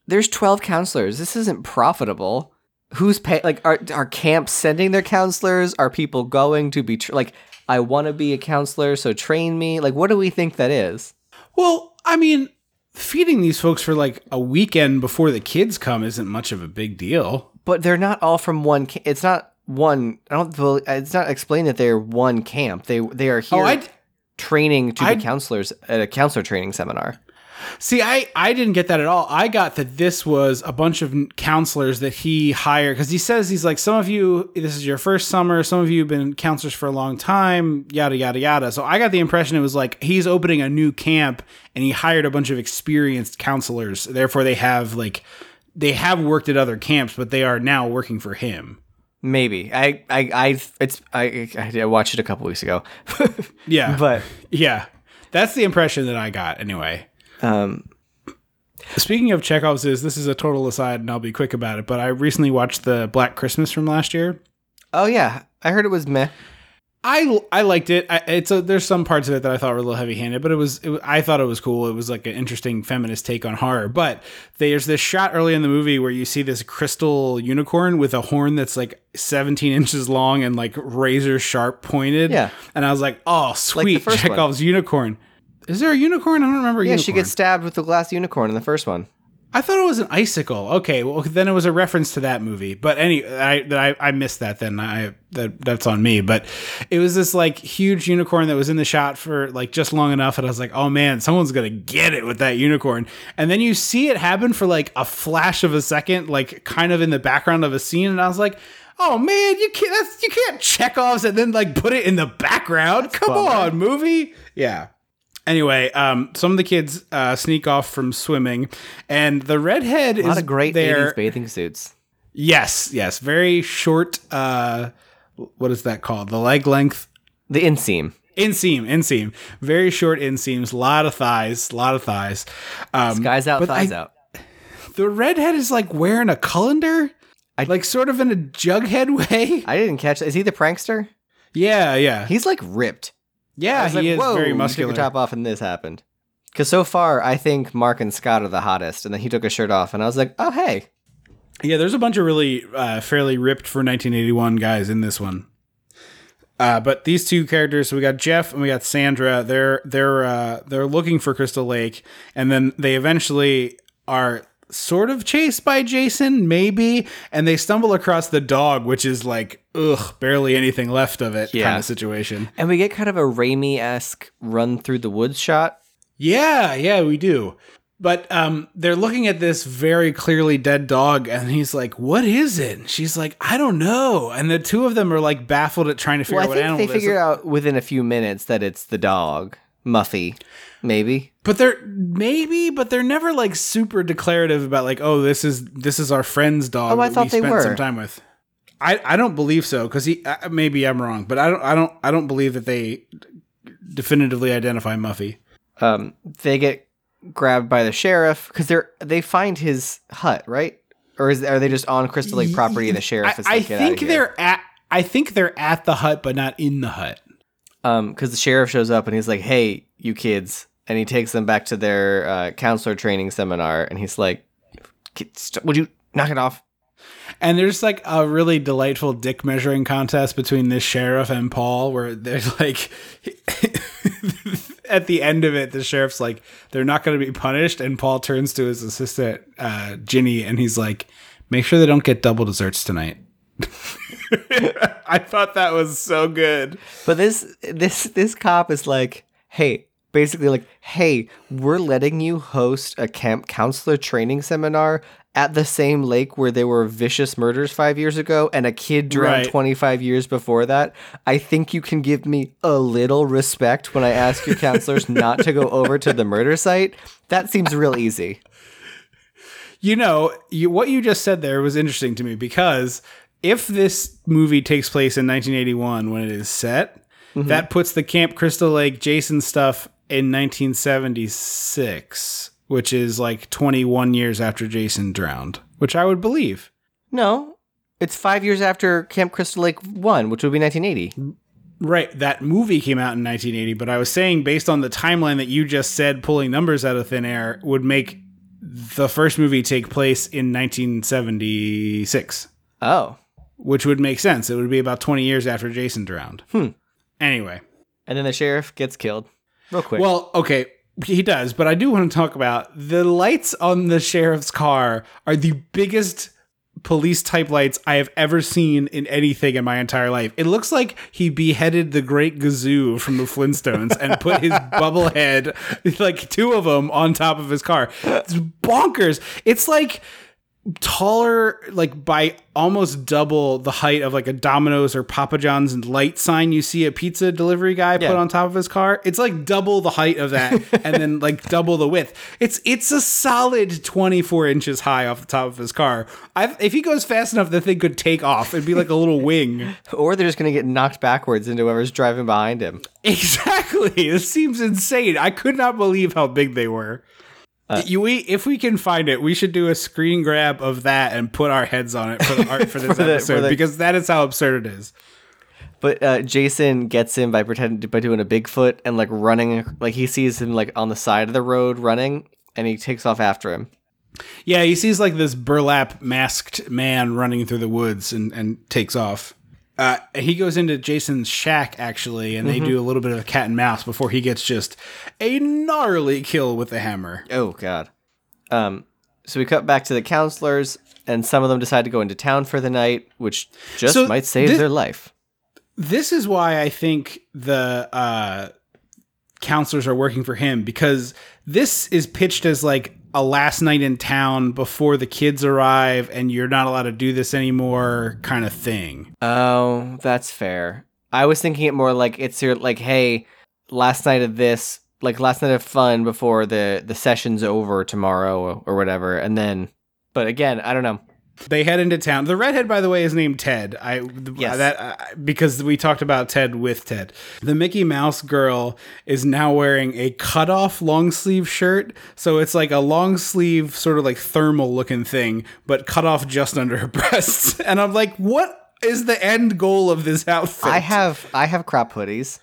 B: there's twelve counselors. This isn't profitable. Who's pay? Like, are are camps sending their counselors? Are people going to be tr- like? I want to be a counselor, so train me. Like, what do we think that is?
A: Well, I mean, feeding these folks for like a weekend before the kids come isn't much of a big deal.
B: But they're not all from one. Ca- it's not one. I don't. It's not explained that they're one camp. They they are oh, here
A: Oh,
B: training to
A: I'd-
B: be counselors at a counselor training seminar.
A: See. I I didn't get that at all. I got that this was a bunch of counselors that he hired because he says he's like some of you. This is your first summer. Some of you have been counselors for a long time. Yada yada yada. So I got the impression it was like he's opening a new camp and he hired a bunch of experienced counselors. Therefore, they have like they have worked at other camps, but they are now working for him.
B: Maybe I I I it's I I watched it a couple weeks ago. *laughs*
A: Yeah,
B: but
A: Yeah. That's the impression that I got anyway.
B: Um
A: Speaking of Chekhov's is this is a total aside and I'll be quick about it, but I recently watched the Black Christmas from last year.
B: oh yeah, I heard it was meh.
A: I I liked it. I, it's a, there's some parts of it that I thought were a little heavy-handed, but it was, it, I thought it was cool. It was like an interesting feminist take on horror. But there's this shot early in the movie where you see this crystal unicorn with a horn that's like 17 inches long and like razor sharp pointed.
B: Yeah.
A: and I was like, oh sweet,
B: one.
A: Chekhov's unicorn. Is there a unicorn? I don't remember.
B: Yeah, she gets stabbed with the glass unicorn in the first one.
A: I thought it was an icicle. Okay, well then it was a reference to that movie. But any, I that I, I missed that. Then I that that's on me. But it was this like huge unicorn that was in the shot for like just long enough, and I was like, oh man, someone's gonna get it with that unicorn. And then you see it happen for like a flash of a second, like kind of in the background of a scene, and I was like. Oh man, you can't. That's, you can't Chekhov's and then like put it in the background. Come
B: bummer.
A: on, movie. Yeah. Anyway, um, some of the kids uh, sneak off from swimming, and the redhead
B: A lot
A: is
B: of great
A: there.
B: 80s bathing suits.
A: Yes, yes, very short. Uh, what is that called? The leg length
B: The inseam.
A: inseam, inseam. Very short inseams. A lot of thighs. A lot of thighs. Um,
B: Guys out, thighs
A: I-
B: out.
A: The redhead is like wearing a colander,
B: I-
A: like sort of in a jughead *laughs* way.
B: I didn't catch. Is he the prankster?
A: yeah, yeah,
B: He's like ripped.
A: Yeah. He
B: like,
A: is very
B: you
A: muscular.
B: Took your top off, and this happened. Because so far, I think Mark and Scott are the hottest, and then he took his shirt off, and I was like, oh hey,
A: Yeah, there's a bunch of really uh, fairly ripped for 1981 guys in this one. Uh, but these two characters, we got Jeff and we got Sandra. They're they're uh, they're looking for Crystal Lake, and then they eventually are sort of chased by Jason, maybe, and they stumble across the dog, which is like ugh, barely anything left of it kind of situation.
B: And we get kind of a Raimi esque run through the woods shot.
A: Yeah, yeah, we do. But um, they're looking at this very clearly dead dog, and he's like, "What is it?" And she's like, "I don't know." And the two of them are like baffled at trying to figure
B: Well, I
A: out what animal
B: they figured out within a few minutes that it's the dog, Muffy, maybe.
A: But they're maybe, but they're never like super declarative about like, "Oh, this is this is our friend's dog."
B: Oh, I thought
A: we
B: they
A: spent
B: were.
A: some time with. I, I don't believe so because he uh, maybe I'm wrong, but I don't I don't I don't believe that they definitively identify Muffy.
B: Um, they get grabbed by the sheriff because they're they find his hut, right? Or is are they just on Crystal Lake property and the sheriff
A: I,
B: is
A: I
B: like, "Get outta
A: think they're at I think they're at the hut, but not in the hut.
B: um because the sheriff shows up and he's like hey you kids and he takes them back to their uh, counselor training seminar and he's like would you knock it off
A: And there's like a really delightful dick measuring contest between this sheriff and Paul, where there's like, *laughs* at the end of it, the sheriff's like, they're not going to be punished. And Paul turns to his assistant, uh, Ginny, and he's like, make sure they don't get double desserts tonight. *laughs* I thought that was so good.
B: but this this this cop is like hey basically like hey we're letting you host a camp counselor training seminar at the same lake where there were vicious murders five years ago and a kid drowned
A: Right.
B: 25 years before that. I think you can give me a little respect when i ask your counselors *laughs* not to go over to the murder site. That seems real easy.
A: You know, you, what you just said there was interesting to me because if this movie takes place in 1981 when it is set, mm-hmm. that puts the Camp Crystal Lake Jason stuff in 1976, which is like 21 years after Jason drowned, which I would believe.
B: no it's five years after camp crystal lake 1 which would be 1980
A: Right, that movie came out in 1980, but I was saying based on the timeline that you just said, pulling numbers out of thin air would make the first movie take place in 1976.
B: oh
A: which would make sense. It would be about 20 years after Jason drowned. Hmm. Anyway,
B: and then the sheriff gets killed real quick
A: well, okay, he does, but I do want to talk about the lights on the sheriff's car are the biggest police type lights I have ever seen in anything in my entire life. It looks like he beheaded the great Gazoo from the Flintstones and put his *laughs* bubble head, like two of them, on top of his car. It's bonkers. It's like taller like by almost double the height of like a Domino's or Papa John's light sign you see a pizza delivery guy put on top of his car. It's like double the height of that *laughs* and then like double the width. It's it's a solid 24 inches high off the top of his car. I, if he goes fast enough, the thing could take off. It'd be like a little wing. *laughs*
B: or they're just going to get knocked backwards into whoever's driving behind him.
A: Exactly. *laughs* This seems insane. I could not believe how big they were. You, we, if we can find it, we should do a screen grab of that and put our heads on it for the art for *laughs* this
B: For the-
A: episode
B: for the-
A: because that is how absurd it is.
B: But uh, Jason gets him by pretending by doing a Bigfoot and like running, like he sees him like on the side of the road running, and he takes off after him.
A: Yeah, he sees like this burlap masked man running through the woods and, and takes off. Uh, he goes into Jason's shack actually, and they do a little bit of a cat and mouse before he gets just a gnarly kill with the hammer.
B: Oh God. Um. So we cut back to the counselors, and some of them decide to go into town for the night, which just
A: So
B: might save
A: thi-
B: their life.
A: this is why I think the uh, counselors are working for him because this is pitched as like a last night in town before the kids arrive and you're not allowed to do this anymore kind of thing.
B: Oh, that's fair. I was thinking it more like it's your like, hey, last night of this, like last night of fun before the the session's over tomorrow or whatever, and then. But again, I don't know.
A: They head into town. The redhead, by the way, is named Ted. I
B: Yes.
A: that uh, because we talked about Ted with Ted. The Mickey Mouse girl is now wearing a cut off long sleeve shirt, so it's like a long sleeve, sort of like thermal looking thing, but cut off just under her *laughs* breasts. And I'm like, what is the end goal of this outfit?
B: I have I have crop hoodies.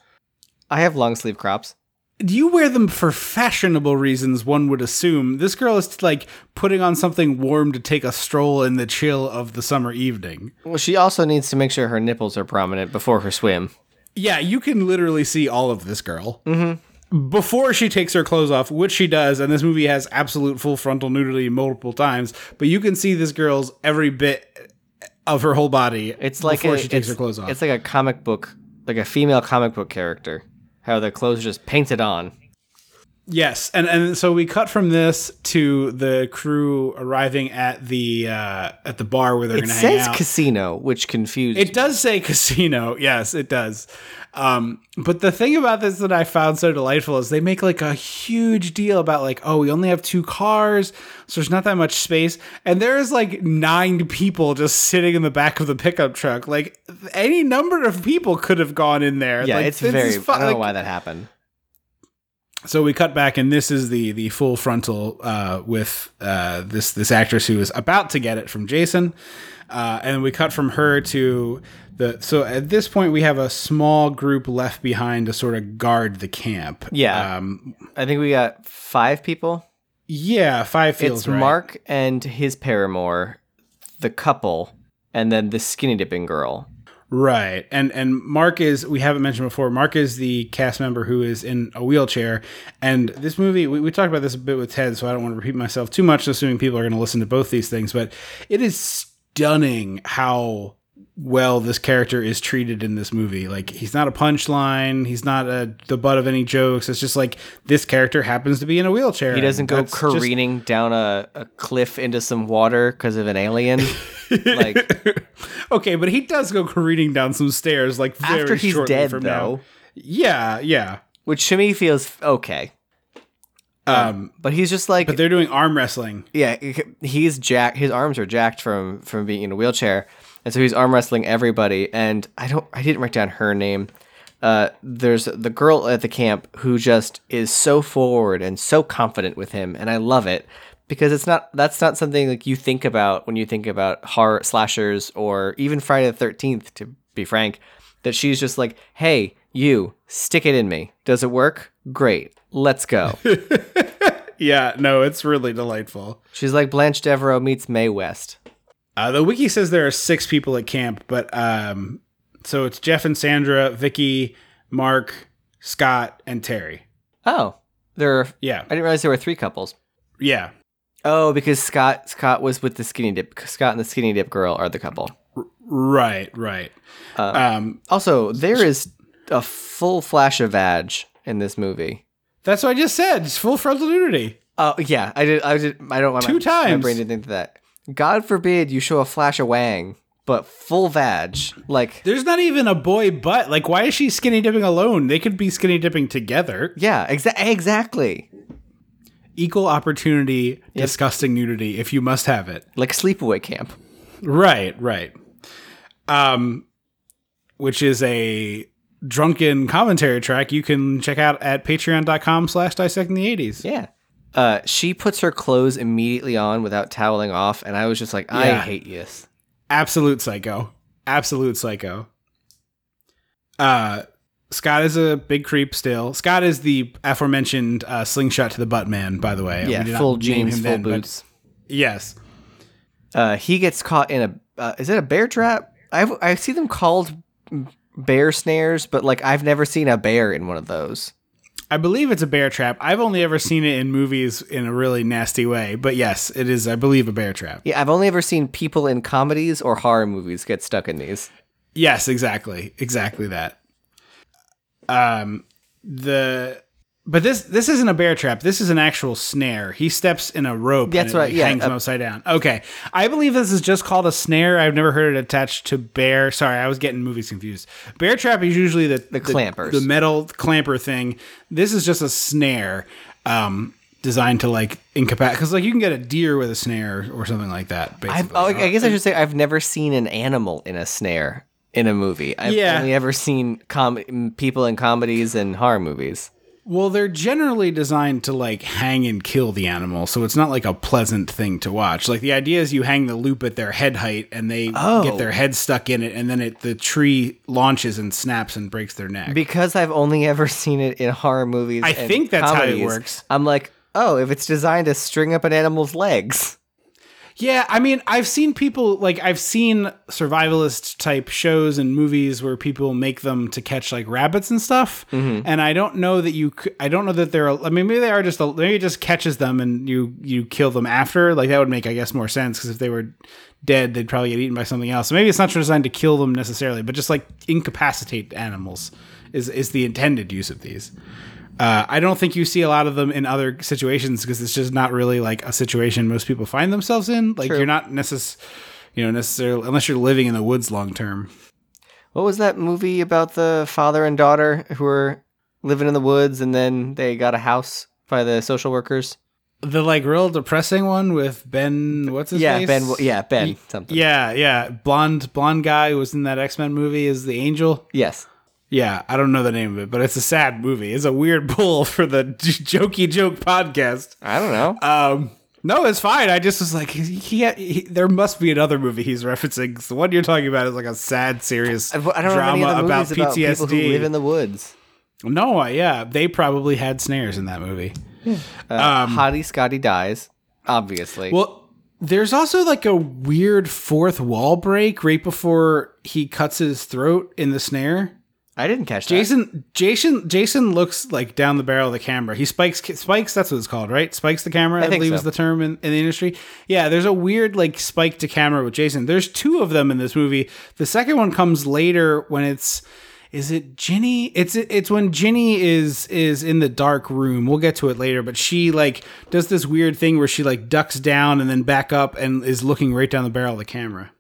B: I have long sleeve crops.
A: Do you wear them for fashionable reasons? One would assume this girl is like putting on something warm to take a stroll in the chill of the summer evening.
B: Well, she also needs to make sure her nipples are prominent before her swim.
A: Yeah, you can literally see all of this girl. Mm-hmm. Before she takes her clothes off, which she does, and this movie has absolute full frontal nudity multiple times, but you can see this girl's every bit of her whole body
B: It's like
A: before
B: a,
A: she takes her clothes off.
B: It's like a comic book, like a female comic book character. How the clothes are just painted on.
A: Yes, and and so we cut from this to the crew arriving at the uh, at the bar where they're going to hang out.
B: It says casino, which confused.
A: It does say casino. *laughs* Yes, it does. Um, but the thing about this that I found so delightful is they make like a huge deal about like, oh, we only have two cars, so there's not that much space, and there's like nine people just sitting in the back of the pickup truck. Like any number of people could have gone in there.
B: yeah,
A: Like,
B: it's
A: this
B: very.
A: is fu-
B: I don't know
A: like-
B: why that happened.
A: So we cut back, and this is the the full frontal uh, with uh, this this actress who is about to get it from Jason, uh, and we cut from her to the. So at this point, we have a small group left behind to sort of guard the camp.
B: Yeah.
A: um,
B: I think we got five people.
A: yeah, five feels
B: it's
A: right.
B: Mark and his paramour, the couple, and then the skinny dipping girl.
A: Right. And and Mark is we haven't mentioned before, Mark is the cast member who is in a wheelchair. And this movie we, we talked about this a bit with Ted, so I don't want to repeat myself too much, assuming people are gonna listen to both these things, but it is stunning how well this character is treated in this movie. Like he's not a punchline, he's not a, the butt of any jokes. It's just like this character happens to be in a wheelchair.
B: He doesn't go
A: that's just-
B: careening down a, a cliff into some water because of an alien. *laughs* like *laughs*
A: okay, but he does go careening down some stairs like very
B: after he's
A: shortly
B: dead,
A: from
B: though,
A: now. Yeah, yeah.
B: which to me feels okay.
A: Um,
B: But he's just like
A: but they're doing arm wrestling.
B: yeah, he's jacked. His arms are jacked from from being in a wheelchair, and so he's arm wrestling everybody. And I don't, I didn't write down her name. Uh, there's the girl at the camp who just is so forward and so confident with him, and I love it because it's not that's not something like you think about when you think about horror slashers or even Friday the Thirteenth. To be frank, that she's just like, hey, you stick it in me. Does it work? Great, let's go. *laughs*
A: Yeah, no, it's really delightful.
B: she's like Blanche Devereaux meets Mae West.
A: Uh, the wiki says there are six people at camp, but um, so it's Jeff and Sandra, Vicky, Mark, Scott, and Terry.
B: Oh, there. Are,
A: Yeah,
B: I didn't realize there were three couples.
A: yeah,
B: Oh, because Scott Scott was with the skinny dip. Scott and the skinny dip girl are the couple.
A: right, right. um,
B: Also, there is a full flash of vag in this movie.
A: that's what I just said. It's full frontal nudity.
B: Oh yeah, I did. I did. I don't.
A: want Two
B: my, My
A: times.
B: brain didn't think that. God forbid you show a flash of wang, but full vag. Like
A: There's not even a boy butt. Like, why is she skinny dipping alone? They could be skinny dipping together.
B: yeah, exa- exactly.
A: Equal opportunity, disgusting nudity. If you must have it.
B: Like sleepaway camp.
A: Right, right. Um, which is a drunken commentary track you can check out at patreon.com slash dissecting the 80s.
B: Yeah. Uh, she puts her clothes immediately on without toweling off, and I was just like, I
A: Yeah.
B: hate this.
A: Absolute psycho. Absolute psycho. Uh, Scott is a big creep still. Scott is the aforementioned uh, slingshot to the butt man, by the way.
B: Yeah,
A: We did not
B: full jeans, full
A: then,
B: boots.
A: Yes.
B: Uh, he gets caught in a. Uh, is it a bear trap? I I see them called bear snares, but like I've never seen a bear in one of those.
A: I believe it's a bear trap. I've only ever seen it in movies in a really nasty way, but yes, it is, I believe, a bear trap.
B: Yeah, I've only ever seen people in comedies or horror movies get stuck in these.
A: Yes, exactly, exactly that. Um, the but this this isn't a bear trap. This is an actual snare. He steps in a rope.
B: That's right,
A: like,
B: yeah,
A: hangs him
B: uh,
A: upside down. Okay, I believe this is just called a snare. I've never heard it attached to bear. Sorry, I was getting movies confused. Bear trap is usually the the,
B: clampers.
A: the metal clamper thing. This is just a snare. Um, designed to like incapacitate because like you can get a deer with a snare or something like that. Basically,
B: oh, I guess I should say I've never seen an animal in a snare in a movie. I've
A: Yeah.
B: only ever seen com- people in comedies and horror movies.
A: Well, they're generally designed to like hang and kill the animal, so it's not like a pleasant thing to watch. Like the idea is you hang the loop at their head height and they
B: Oh.
A: get their oh. head stuck in it and then it the tree launches and snaps and breaks their neck.
B: Because I've only ever seen it in horror movies.
A: I think that's how it works.
B: I'm like, oh, if it's designed to string up an animal's legs.
A: Yeah, I mean, I've seen people like I've seen survivalist type shows and movies where people make them to catch like rabbits and stuff, mm-hmm. and I don't know that you. I don't know that they're. I mean, maybe they are just. Maybe it just catches them and you you kill them after. Like that would make, I guess, more sense because if they were dead, they'd probably get eaten by something else. So maybe it's not designed to kill them necessarily, but just like incapacitate animals is is the intended use of these. Uh, I don't think you see a lot of them in other situations because it's just not really like a situation most people find themselves in. Like you're not necess- you know, necessarily unless you're living in the woods long term.
B: What was that movie about the father and daughter who were living in the woods and then they got a house by the social workers?
A: The like real depressing one with Ben, what's his name?
B: yeah,
A: face?
B: Ben. Yeah, Ben. Something.
A: Yeah, yeah, blonde blonde guy who was in that X Men movie is the angel.
B: Yes.
A: Yeah, I don't know the name of it, but it's a sad movie. It's a weird *laughs* pull for the jokey joke podcast.
B: I don't know.
A: Um, no, it's fine. I just was like, he, he, he- there must be another movie he's referencing. The one you're talking about is like a sad, serious
B: I don't know
A: drama about
B: movies about people who
A: PTSD.
B: live in the woods.
A: no, uh, yeah, they probably had snares in that movie.
B: Uh, Hottie Scotty dies, obviously.
A: Well, there's also like a weird fourth wall break right before he cuts his throat in the snare.
B: I didn't catch that.
A: Jason, Jason, Jason looks like down the barrel of the camera. He spikes, spikes. That's what it's called, right? Spikes the camera. I,
B: think
A: believe
B: so.
A: is the term in, in the industry. Yeah, there's a weird like spike to camera with Jason. There's two of them in this movie. The second one comes later when it's. Is it Ginny? It's it's when Ginny is is in the dark room. We'll get to it later, but she like does this weird thing where she like ducks down and then back up and is looking right down the barrel of the camera.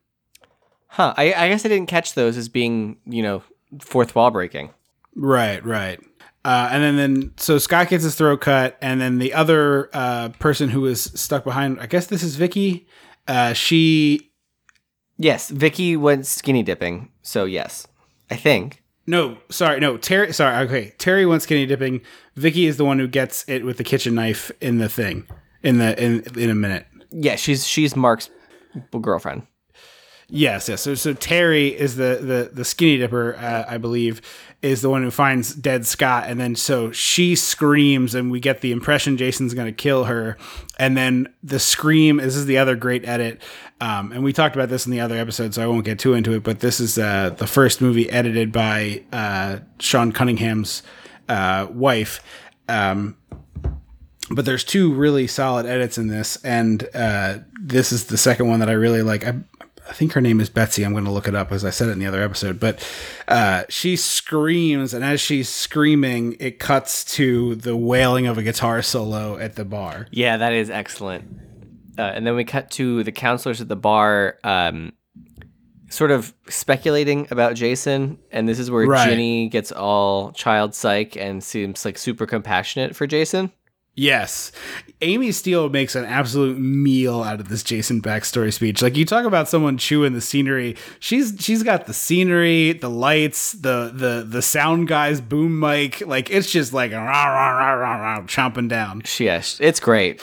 B: Huh. I, I guess I didn't catch those as being, you know, fourth wall breaking.
A: Right, right. Uh, and then, then, so Scott gets his throat cut, and then the other uh, person who is stuck behind, I guess this is Vicky. Uh, she,
B: Yes, Vicky went skinny dipping. So yes, I think.
A: no, sorry, no, Terry, sorry, okay. Terry went skinny dipping. Vicky is the one who gets it with the kitchen knife in the thing, in the, in, in a minute.
B: Yeah, she's she's Mark's girlfriend.
A: Yes, yes. So, so Terry is the the the skinny dipper, uh, I believe, is the one who finds dead Scott, and then so she screams, and we get the impression Jason's going to kill her, and then the scream. This is the other great edit, um, and we talked about this in the other episode, so I won't get too into it. But this is uh, the first movie edited by uh, Sean Cunningham's uh, wife. Um, but there's two really solid edits in this, and uh, this is the second one that I really like. I, I think her name is Betsy. I'm going to look it up as I said it in the other episode. But uh, she screams, and as she's screaming, it cuts to the wailing of a guitar solo at the bar.
B: Yeah, that is excellent. Uh, and then we cut to the counselors at the bar, um, sort of speculating about Jason. And this is where
A: Right.
B: Ginny gets all child psych and seems like super compassionate for Jason.
A: Yes. Amy Steele makes an absolute meal out of this Jason backstory speech. Like you talk about someone chewing the scenery. She's she's got the scenery, the lights, the the the sound guy's boom mic. Like it's just like rah, rah, rah, rah, rah, chomping down.
B: Sh- it's great.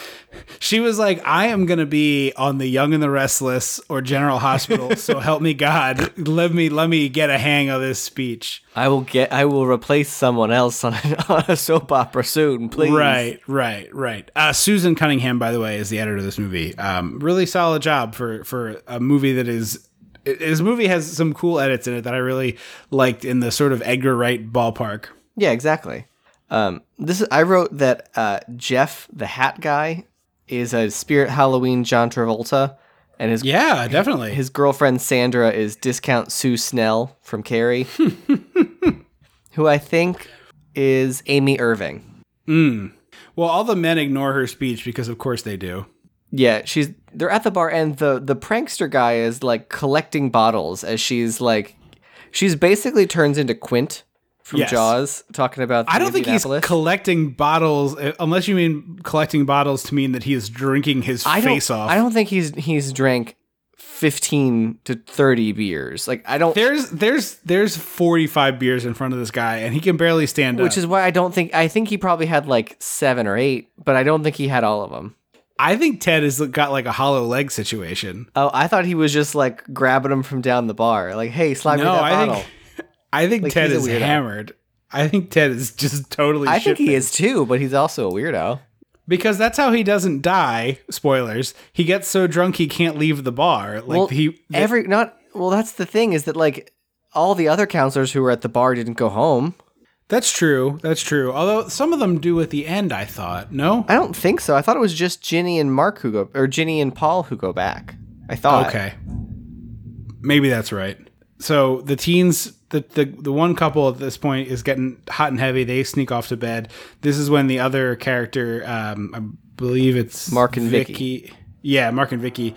A: She was like, I am gonna be on the Young and the Restless or General Hospital, so *laughs* help me God. Let me let me get a hang of this speech.
B: I will get. I will replace someone else on a, *laughs* on a soap opera soon, please.
A: Right, right, right. Right. Uh, Susan Cunningham, by the way, is the editor of this movie. Um, really solid job for for a movie that is. This movie has some cool edits in it that I really liked in the sort of Edgar Wright ballpark.
B: Yeah, exactly. Um, this is, I wrote that uh, Jeff, the hat guy, is a Spirit Halloween John Travolta, and his
A: Yeah, definitely.
B: his girlfriend Sandra is discount Sue Snell from Carrie, *laughs* who I think is Amy Irving.
A: Well, all the men ignore her speech because, of course, they do.
B: Yeah, she's they're at the bar and the the prankster guy is like collecting bottles as she's like she's basically turns into Quint from
A: Yes.
B: Jaws talking about the
A: I don't think he's collecting bottles, uh, unless you mean collecting bottles to mean that he is drinking his
B: I
A: face off.
B: I don't think he's he's drank 15 to 30 beers. Like I don't
A: There's there's there's 45 beers in front of this guy, and he can barely stand up.
B: which is why I don't think I think he probably had like 7 or 8, but I don't think he had all of them.
A: I think Ted has got like a hollow leg situation.
B: Oh, I thought he was just like grabbing them from down the bar. Like, "Hey, slide me that
A: I
B: bottle."
A: think I think
B: Like,
A: Ted is hammered. I think Ted is just totally.
B: I think he is too, but he's also a weirdo.
A: Because that's how he doesn't die. Spoilers. He gets so drunk he can't leave the bar. Like
B: well,
A: he
B: every not well. That's the thing is that like all the other counselors who were at the bar didn't go home.
A: That's true. That's true. Although some of them do at the end, I thought. No?
B: I don't think so. I thought it was just Ginny and Mark who go, or Ginny and Paul who go back. I thought.
A: Okay. Maybe that's right. So the teens, the, the the one couple at this point is getting hot and heavy. They sneak off to bed. This is when the other character, um, I believe it's
B: Mark and Vicky.
A: Yeah, Mark and Vicky.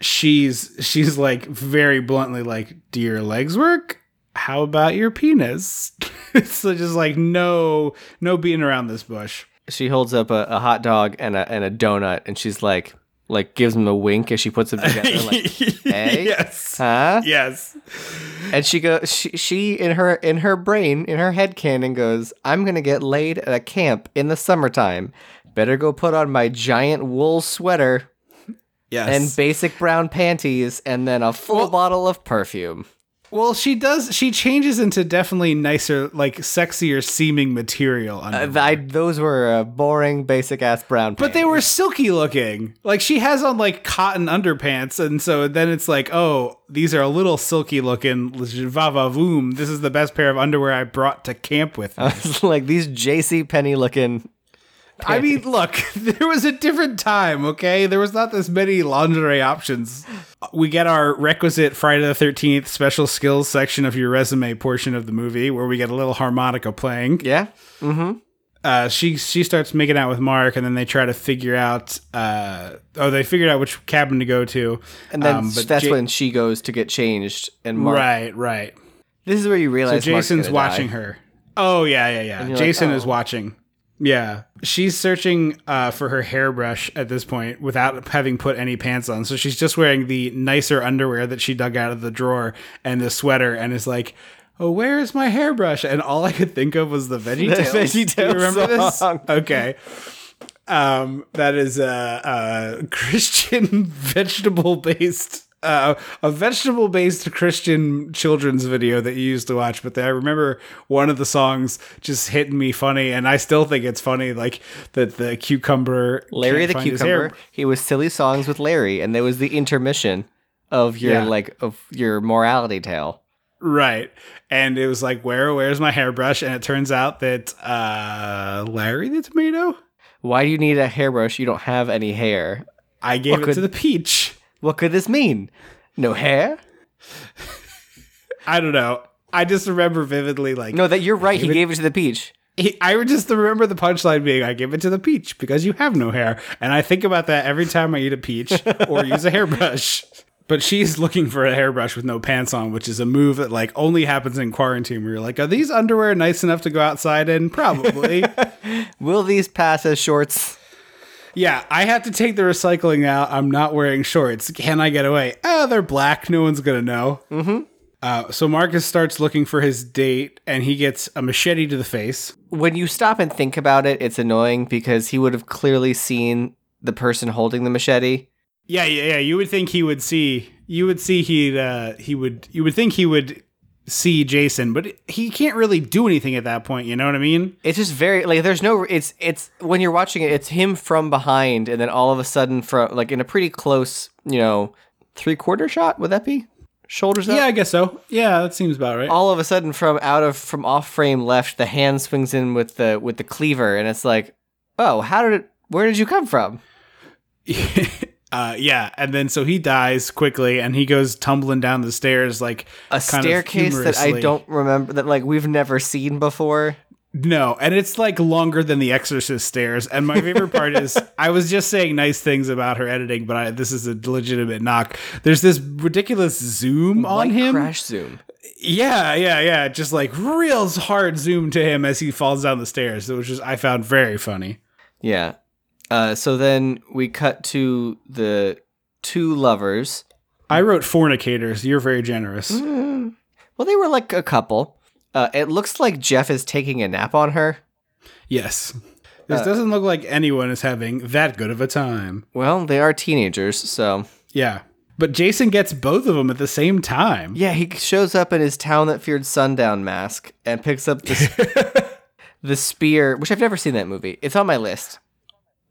A: She's she's like very bluntly like, "Do your legs work? How about your penis?" *laughs* so just like no no beating around this bush.
B: She holds up a, a hot dog and a and a donut, and she's like, like gives him a wink as she puts them together. Like, *laughs* hey,
A: yes.
B: huh?
A: Yes.
B: And she goes, she, she in her in her brain, in her head canon goes, I'm gonna get laid at a camp in the summertime. Better go put on my giant wool sweater
A: Yes.
B: and basic brown panties, and then a full bottle of perfume.
A: Well, she does. She changes into definitely nicer, like sexier seeming material.
B: Uh. I, those were uh, boring, basic ass brown.
A: but they were silky looking. Like she has on like cotton underpants, and so then it's like, oh, these are a little silky looking. Va va voom. This is the best pair of underwear I brought to camp with me. *laughs*
B: like these J.C. Penney looking.
A: I mean, look, *laughs* there was a different time, okay? There was not this many lingerie options. We get our requisite Friday the 13th special skills section of your resume portion of the movie where we get a little harmonica playing.
B: Yeah,
A: Uh, she she starts making out with Mark, and then they try to figure out. Uh, oh, they figured out which cabin to go to,
B: and then
A: Um,
B: that's when she goes to get changed. And Mark,
A: right, right.
B: this is where you realize Mark's
A: Jason's watching
B: die.
A: her. Oh yeah, yeah, yeah.
B: you're like,
A: Jason
B: oh.
A: is watching. Yeah, she's searching uh, for her hairbrush at this point without having put any pants on. So she's just wearing the nicer underwear that she dug out of the drawer and the sweater, and is like, "Oh, where is my hairbrush?" And all I could think of was the *laughs* Veggie Tales. Do you
B: VeggieTales
A: remember
B: song.
A: this? Okay. Um, that is a, a *laughs* Christian vegetable based, uh, a vegetable based Christian children's video that you used to watch. But I remember one of the songs just hitting me funny, and I still think it's funny. Like that the cucumber,
B: Larry the
A: find his hair-
B: cucumber. He was silly songs with Larry, and there was the intermission of your
A: Yeah.
B: like of your morality tale.
A: Right. And it was like, where, where's my hairbrush? And it turns out that uh, Larry the tomato,
B: Why do you need a hairbrush? You don't have any hair.
A: I gave it
B: could-
A: to the peach.
B: What could this mean? No hair?
A: I don't know. I just remember vividly, like,
B: No, that you're right. He gave it to the peach.
A: he, I just remember the punchline being, I give it to the peach because you have no hair. And I think about that every time I eat a peach or *laughs* use a hairbrush. But she's looking for a hairbrush with no pants on, which is a move that like only happens in quarantine where you're like, are these underwear nice enough to go outside in? Probably. *laughs*
B: Will these pass as shorts?
A: Yeah, I have to take the recycling out. I'm not wearing shorts. Can I get away? Ah, they're black. No one's gonna know. Mm-hmm. Uh, so Marcus starts looking for his date, and he gets a machete to the face.
B: When you stop and think about it, it's annoying because he would have clearly seen the person holding the machete.
A: Yeah, yeah, yeah. You would think he would see. You would see he. Uh, he would. You would think he would see Jason, but he can't really do anything at that point. You know what I mean?
B: It's just very like there's no it's it's when you're watching it, it's him from behind, and then all of a sudden from like in a pretty close, you know, three quarter shot. Would that be shoulders up?
A: Yeah, I guess so. Yeah, that seems about right.
B: all of a sudden from out of from off frame left the hand swings in with the with the cleaver and it's like oh how did it where did you come from *laughs*
A: uh, yeah, and then so he dies quickly, and he goes tumbling down the stairs like
B: a staircase that i don't remember that like we've never seen before
A: No, and it's like longer than the Exorcist stairs. And my favorite part is *laughs* I was just saying nice things about her editing, but I, this is a legitimate knock. There's this ridiculous zoom on him.
B: crash zoom
A: Yeah, yeah, yeah. Just like real hard zoom to him as he falls down the stairs, which is I found very funny.
B: yeah uh so then we cut to the two lovers
A: I wrote fornicators. You're very generous.
B: well they were like a couple uh it looks like jeff is taking a nap on her
A: Yes. This doesn't look like anyone is having that good of a time.
B: well they are teenagers so
A: Yeah. But Jason gets both of them at the same time.
B: Yeah, he shows up in his town that feared sundown mask and picks up the *laughs* the spear, which I've never seen that movie. It's on my list.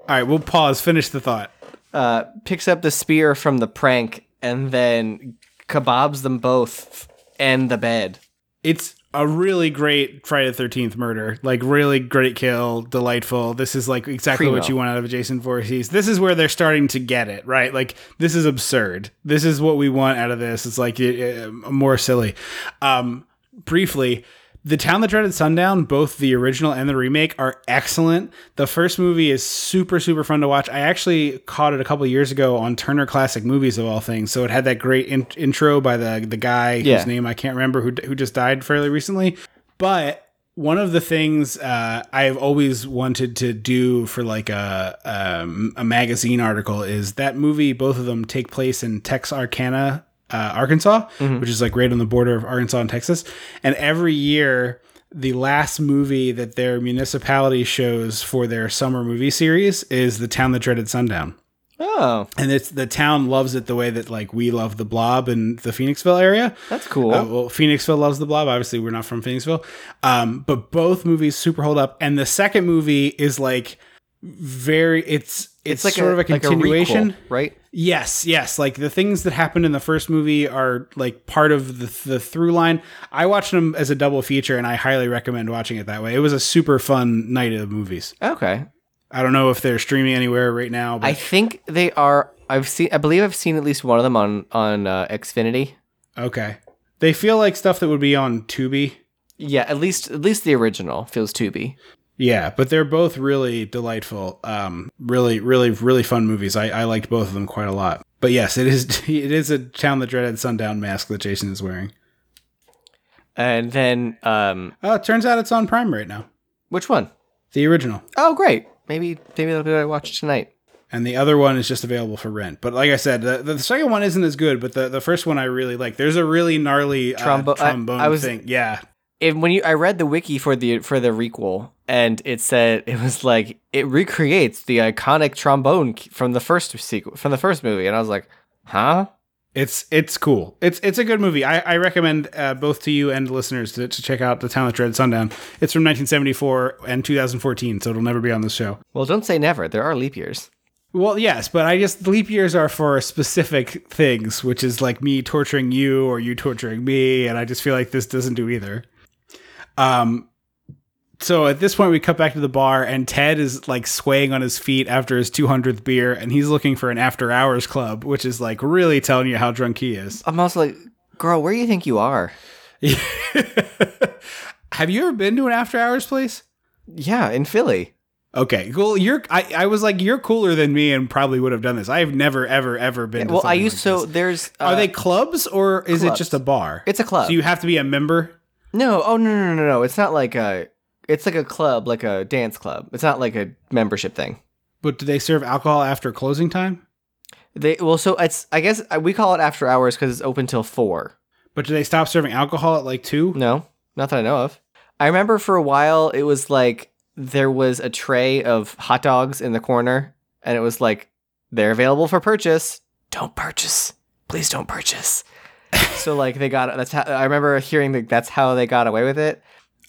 A: All right, we'll pause. Finish the thought.
B: uh, picks up the spear from the prank and then kebabs them both and the bed.
A: It's a really great Friday the Thirteenth murder. Like really great kill, delightful. This is like exactly
B: Primo.
A: what you want out of a Jason Voorhees. This is where they're starting to get it right. Like this is absurd. This is what we want out of this. It's like uh, more silly. Um, briefly. The Town That Dreaded Sundown, both the original and the remake, are excellent. The first movie is super, super fun to watch. I actually caught it a couple years ago on Turner Classic Movies of all things. So it had that great in- intro by the the guy
B: Yeah.
A: whose name I can't remember who who just died fairly recently. But one of the things uh, I've always wanted to do for like a um, a magazine article is that movie. Both of them take place in Texarkana, uh, Arkansas, which is like right on the border of Arkansas and Texas. And every year, the last movie that their municipality shows for their summer movie series is The Town That Dreaded Sundown.
B: Oh,
A: and it's the town loves it the way that like we love the blob in the phoenixville area.
B: That's cool.
A: uh, well phoenixville loves the blob. Obviously we're not from phoenixville. Um, but both movies super hold up. And the second movie is like very it's it's,
B: like
A: sort of a
B: like
A: continuation
B: requel, right?
A: Yes, yes. Like the things that happened in the first movie are like part of the the through line. I watched them as a double feature, and I highly recommend watching it that way. It was a super fun night of movies.
B: Okay.
A: I don't know if they're streaming anywhere right now, but
B: I think they are. I've seen. I believe I've seen at least one of them on on uh, Xfinity.
A: okay. They feel like stuff that would be on Tubi.
B: Yeah, at least at least the original feels Tubi.
A: Yeah, but they're both really delightful. Um, really, really, really fun movies. I, I liked both of them quite a lot. But yes, it is *laughs* it is a town that dreaded sundown mask that Jason is wearing.
B: And then, um,
A: Oh, it turns out it's on Prime right now.
B: which one?
A: The original.
B: Oh, great. Maybe maybe that'll be what I watch tonight.
A: and the other one is just available for rent. But like I said, the, the second one isn't as good, but the, the first one I really like. There's a really gnarly uh,
B: Trombo- I-
A: trombone
B: I was-
A: thing. Yeah.
B: And when you, I read the wiki for the for the requel, and it said *laughs* it was like it recreates the iconic trombone from the first sequel from the first movie, and I was like, huh?
A: It's it's cool. It's it's a good movie. I, I recommend uh, both to you and listeners to, to check out The Town That Dread Sundown. It's from 1974 and 2014, so it'll never be on the show.
B: Well, don't say never. There are leap years.
A: Well, yes, but I just leap years are for specific things, which is like me torturing you or you torturing me, and I just feel like this doesn't do either. Um so at this point we cut back to the bar and Ted is like swaying on his feet after his 200th beer and he's looking for an after hours club, which is like really telling you how drunk he is.
B: I'm also like, girl, where do you think you are? *laughs*
A: Have you ever been to an after hours place?
B: Yeah, in Philly.
A: Okay, cool. You're I, I was like you're cooler than me and probably would have done this. I have never ever ever been. to
B: well, I used
A: like
B: so
A: this.
B: there's. Uh,
A: Are they clubs or is it just a bar?
B: It's a club.
A: So you have to be a member.
B: No, oh no, no, no, no. It's not like a. It's like a club, like a dance club. It's not like a membership thing.
A: But do they serve alcohol after closing time?
B: They well, so it's. I guess uh, we call it after hours because it's open till four.
A: But do they stop serving alcohol at like two?
B: No, not that I know of. I remember for a while it was like there was a tray of hot dogs in the corner, and it was like they're available for purchase. Don't purchase, please don't purchase. *laughs* so like they got that's how I remember hearing that that's how they got away with it.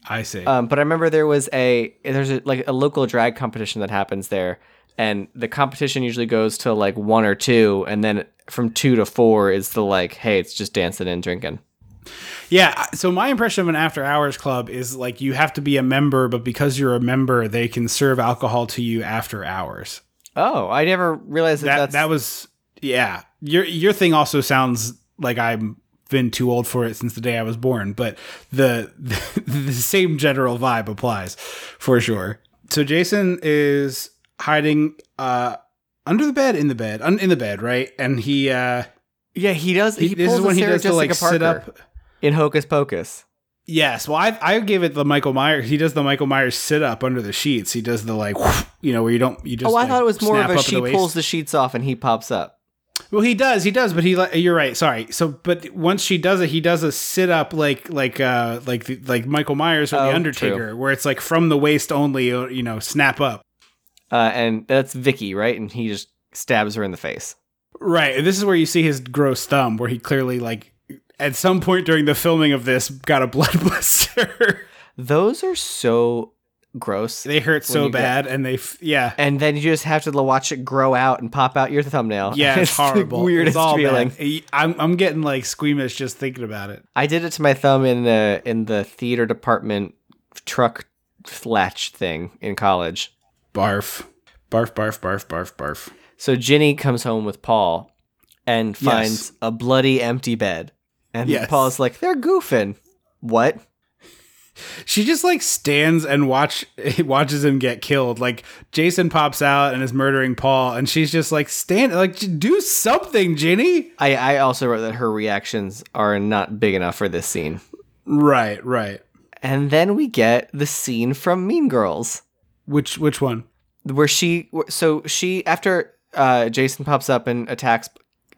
A: I see.
B: Um, but I remember there was a there's a, like a local drag competition that happens there, and the competition usually goes to like one or two, and then from two to four is the like, hey, it's just dancing and drinking.
A: yeah. So my impression of an after hours club is like you have to be a member, but because you're a member, they can serve alcohol to you after hours.
B: Oh, I never realized that.
A: That
B: that's,
A: that was yeah. Your your thing also sounds like I'm been too old for it since the day I was born, but the the, *laughs* the same general vibe applies for sure. So Jason is hiding uh under the bed in the bed un, in the bed right and he uh
B: yeah. He does. He,
A: he, this
B: pulls
A: is when he does to like
B: Jessica
A: sit
B: Parker
A: up
B: in Hocus Pocus.
A: yes well i i give it the michael myers he does the michael myers sit up under the sheets he does the like you know where you don't you just
B: oh, I
A: like,
B: thought it was more of a she
A: the
B: pulls the sheets off and he pops up.
A: Well, he does, he does, but he like you're right. Sorry. So, but once she does it, he does a sit up like like uh like the, like Michael Myers or
B: Oh,
A: the Undertaker, where it's like from the waist only. uh, You know, snap up.
B: Uh, and that's Vicky, right? And he just stabs her in the face.
A: Right. And this is where you see his gross thumb, where he clearly like at some point during the filming of this got a *laughs* blood blister.
B: Those are so. Gross.
A: They hurt so
B: you get-
A: bad, and they f- yeah.
B: and then you just have to watch it grow out and pop out your thumbnail.
A: Yeah, *laughs* it's
B: the
A: horrible.
B: weirdest
A: it's all
B: feeling.
A: bad. I'm I'm getting like squeamish just thinking about it.
B: I did it to my thumb in the in the theater department truck latch thing in college.
A: Barf, barf, barf, barf, barf, barf.
B: So Ginny comes home with Paul and finds
A: Yes.
B: a bloody empty bed. And
A: Yes.
B: Paul's like, they're goofing. What?
A: She just like stands and watch *laughs* watches him get killed. Like Jason pops out and is murdering Paul, and she's just like stand like do something, Ginny.
B: I, I also wrote that her reactions are not big enough for this scene.
A: Right, right.
B: And then we get the scene from Mean Girls.
A: Which which one?
B: where she so she after uh Jason pops up and attacks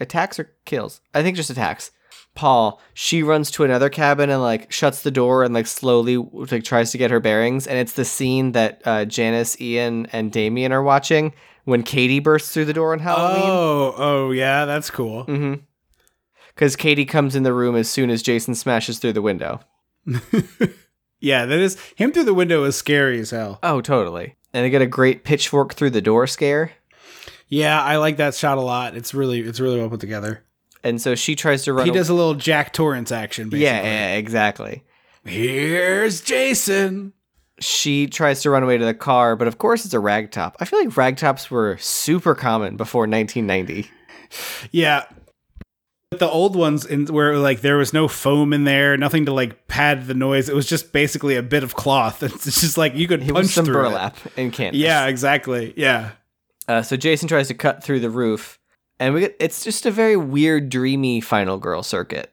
B: attacks or kills I think just attacks Paul she runs to another cabin and like shuts the door and like slowly like tries to get her bearings and it's the scene that uh Janis Ian and Damien are watching when Cady bursts through the door on Halloween
A: Oh, oh yeah, that's cool.
B: Mm-hmm. because Cady comes in the room as soon as Jason smashes through the window *laughs*
A: Yeah, that is him through the window is scary as hell.
B: oh totally and they get a great pitchfork through the door scare
A: Yeah, I like that shot a lot. It's really it's really well put together.
B: And so she tries to run
A: He does a little Jack Torrance action. Basically.
B: yeah, yeah exactly
A: Here's Jason.
B: she tries to run away to the car, but of course it's a ragtop. I feel like ragtops were super common before 1990.
A: Yeah. But the old ones in where like there was no foam in there, nothing to like pad the noise. It was just basically a bit of cloth. *laughs* It's just like you could
B: It
A: punch
B: was some
A: through it.
B: burlap and canvas.
A: Yeah, exactly. Yeah.
B: Uh, so Jason tries to cut through the roof, and we get it's just a very weird, dreamy final girl circuit.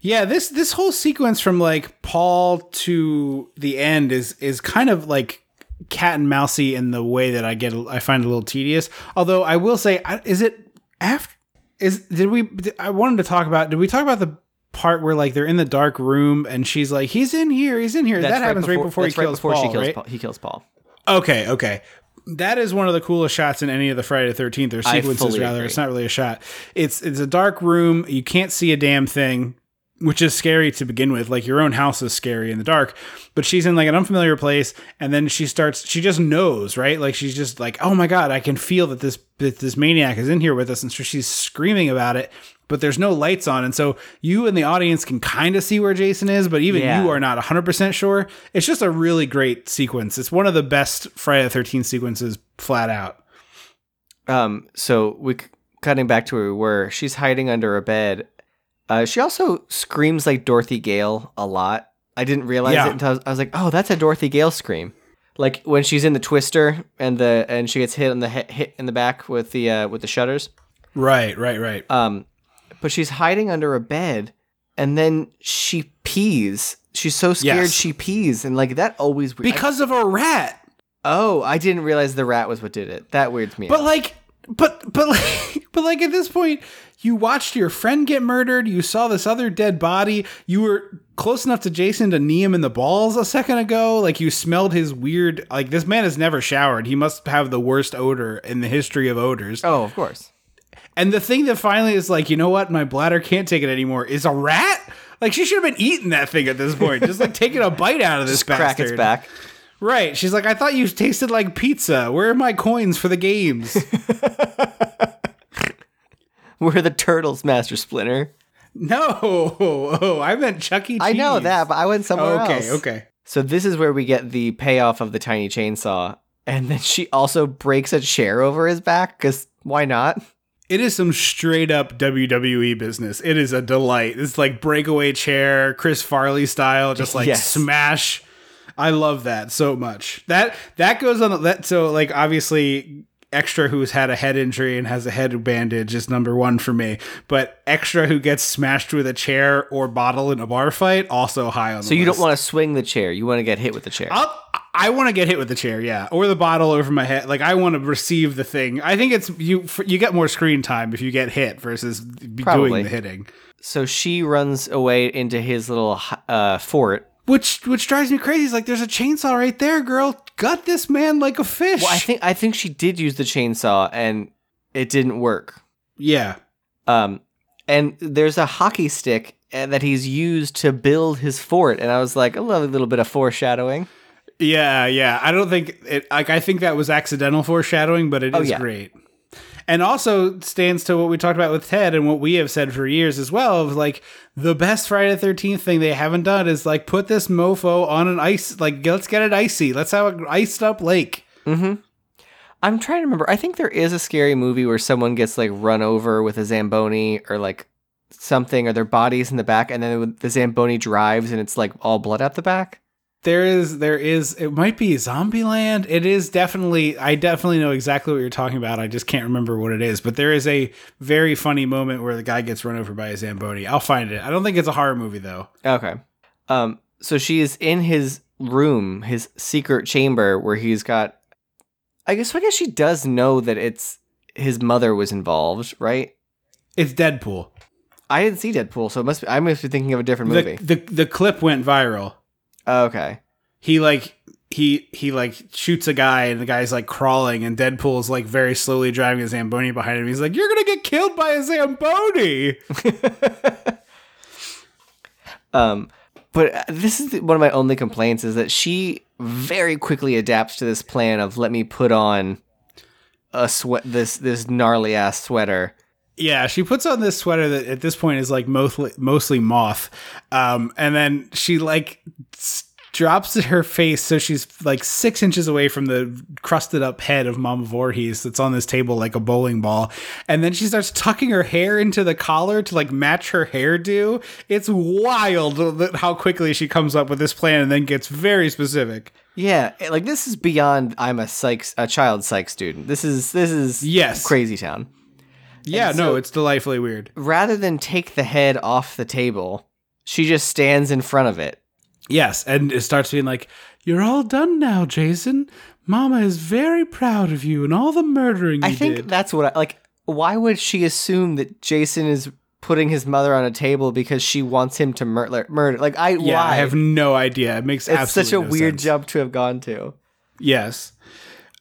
A: Yeah, this this whole sequence from like Paul to the end is is kind of like cat and mousey in the way that I get I find a little tedious. Although I will say, is it after? Is did we? I wanted to talk about. Did we talk about the part where like they're in the dark room and she's like, "He's in here. He's in here." that happens right before, he
B: that's right
A: kills
B: before
A: Paul,
B: she kills
A: right?
B: Paul. He kills Paul.
A: Okay, okay. That is one of the coolest shots in any of the Friday the Thirteenth or sequences. Rather,
B: agree.
A: it's not really a shot. It's it's a dark room. You can't see a damn thing, which is scary to begin with. Like your own house is scary in the dark. But she's in like an unfamiliar place, and then she starts. She just knows, right? Like she's just like, oh my god, I can feel that this that this maniac is in here with us, and so she's screaming about it. But there's no lights on, and so you and the audience can kind of see where Jason is, but even
B: Yeah.
A: you are not 100% sure. It's just a really great sequence. It's one of the best Friday the 13th sequences, flat out.
B: Um, so we cutting back to where we were. She's hiding under a bed. Uh, she also screams like Dorothy Gale a lot. I didn't realize
A: Yeah.
B: it until I was, I was like, "Oh, that's a Dorothy Gale scream." Like when she's in the twister and the and she gets hit in the he- hit in the back with the uh, with the shutters.
A: Right, right, right.
B: Um, but she's hiding under a bed, and then she pees. She's so scared
A: Yes.
B: she pees, and like that always we-
A: because of a rat.
B: oh, I didn't realize the rat was what did it. That weirds me.
A: But
B: out.
A: like, but but like, *laughs* but like at this point, you watched your friend get murdered. You saw this other dead body. You were close enough to Jason to knee him in the balls a second ago. Like you smelled his weird. Like this man has never showered. He must have the worst odor in the history of odors.
B: oh, of course.
A: And the thing that finally is like, you know what, my bladder can't take it anymore is a rat. Like she should have been eating that thing at this point, just like taking a bite out of this
B: Just crack its back.
A: Right. She's like, I thought you tasted like pizza. Where are my coins for the games? *laughs*
B: We're the turtles, Master Splinter.
A: no. Oh, I meant Chuck E. Cheese.
B: I know that, but I went somewhere
A: Okay,
B: else.
A: Okay, okay.
B: So this is where we get the payoff of the tiny chainsaw, and then she also breaks a chair over his back because why not?
A: It is some straight up WWE business. It is a delight. It's like breakaway chair, Chris Farley style, just like
B: Yes.
A: smash. I love that so much. That that goes on the that so like obviously extra who's had a head injury and has a head bandage is number one for me. But extra who gets smashed with a chair or bottle in a bar fight also high on the
B: So you don't want to swing the chair; you want to get hit with the chair.
A: I'll, I want to get hit with the chair, yeah, or the bottle over my head. Like I want to receive the thing. I think it's you. You get more screen time if you get hit versus
B: Probably.
A: doing the hitting.
B: so she runs away into his little uh, fort.
A: Which which drives me crazy. Is like there's a chainsaw right there, girl. Gut this man like a fish.
B: Well, I think I think she did use the chainsaw, and it didn't work.
A: yeah,
B: Um, and there's a hockey stick uh, that he's used to build his fort, and I was like, a lovely little bit of foreshadowing.
A: Yeah, yeah. I don't think it like I think that was accidental foreshadowing, but it is
B: Oh, yeah.
A: great. And also stands to what we talked about with Ted and what we have said for years as well of like the best Friday the thirteenth thing they haven't done is like put this mofo on an ice like let's get it icy. Let's have an iced up lake. Mhm.
B: I'm trying to remember. I think there is a scary movie where someone gets like run over with a Zamboni or like something, or their body's in the back, and then the Zamboni drives and it's like all blood out the back.
A: There is there is it might be Zombieland. It is definitely I definitely know exactly what you're talking about. I just can't remember what it is. But there is a very funny moment where the guy gets run over by a Zamboni. I'll find it. I don't think it's a horror movie though.
B: Okay. Um. So she is in his room, his secret chamber, where he's got. I guess. I guess she does know that it's his mother was involved, right?
A: It's Deadpool.
B: I didn't see Deadpool, so it must be. I must be thinking of a different
A: The,
B: movie.
A: the the clip went viral.
B: Okay.
A: He like he he like shoots a guy and the guy's like crawling and Deadpool's like very slowly driving a Zamboni behind him. He's like, You're gonna get killed by a Zamboni. *laughs*
B: Um, but uh, this is one of my only complaints is that she very quickly adapts to this plan of let me put on a sweat this this gnarly ass sweater.
A: Yeah, she puts on this sweater that at this point is like mostly mostly moth, um, and then she like drops her face so she's like six inches away from the crusted up head of Mama Voorhees that's on this table like a bowling ball, and then she starts tucking her hair into the collar to like match her hairdo. It's wild how quickly she comes up with this plan and then gets very specific.
B: Yeah, like this is beyond I'm a psych a child psych student. This is this is
A: Yes.
B: crazy town.
A: Yeah,
B: And
A: no, it's delightfully weird.
B: Rather than take the head off the table, she just stands in front of it.
A: Yes, and it starts being like, "You're all done now, Jason. Mama is very proud of you and all the murdering you
B: I think
A: did."
B: that's what I like. Why would she assume that Jason is putting his mother on a table because she wants him to murder? Murder? Like I
A: yeah,
B: why?
A: I have no idea. It makes
B: it's such a
A: no
B: weird
A: sense.
B: jump to have gone to.
A: Yes.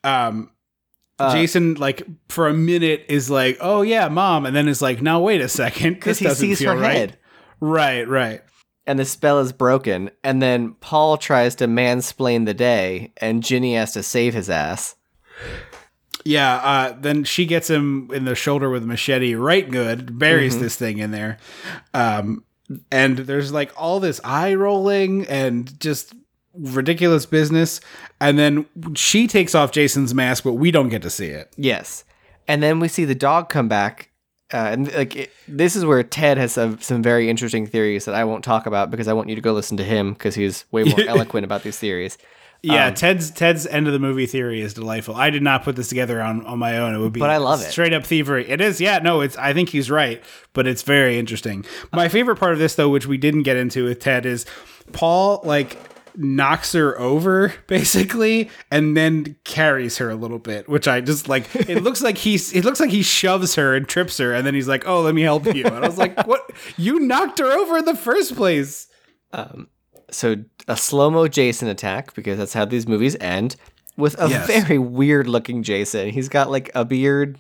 A: Um
B: Uh,
A: Jason like for a minute is like, "Oh yeah, mom," and then is like, "Now wait a second,
B: because he sees her
A: right."
B: head
A: Right, right.
B: and the spell is broken and then paul tries to mansplain the day and ginny has to save his ass
A: Yeah, uh, then she gets him in the shoulder with a machete, right good, buries this thing in there. Um, and there's like all this eye rolling and just ridiculous business. And then she takes off Jason's mask, but we don't get to see it.
B: yes and then we see the dog come back uh, and like it, this is where ted has some, some very interesting theories that i won't talk about because i want you to go listen to him because he's way more *laughs* eloquent about these theories
A: Yeah,
B: Um,
A: Ted's Ted's end of the movie theory is delightful. I did not put this together on, on my own. It would be
B: But I love it.
A: Straight up thievery. It is, yeah, no, it's I think he's right, but it's very interesting. My favorite part of this though, which we didn't get into with Ted, is Paul like knocks her over *laughs* basically and then carries her a little bit which i just like it looks like he's it looks like he shoves her and trips her and then he's like oh let me help you. And i was like what? You knocked her over in the first place.
B: Um, so a slow-mo jason attack because that's how these movies end with a
A: Yes.
B: very weird looking jason. He's got like a beard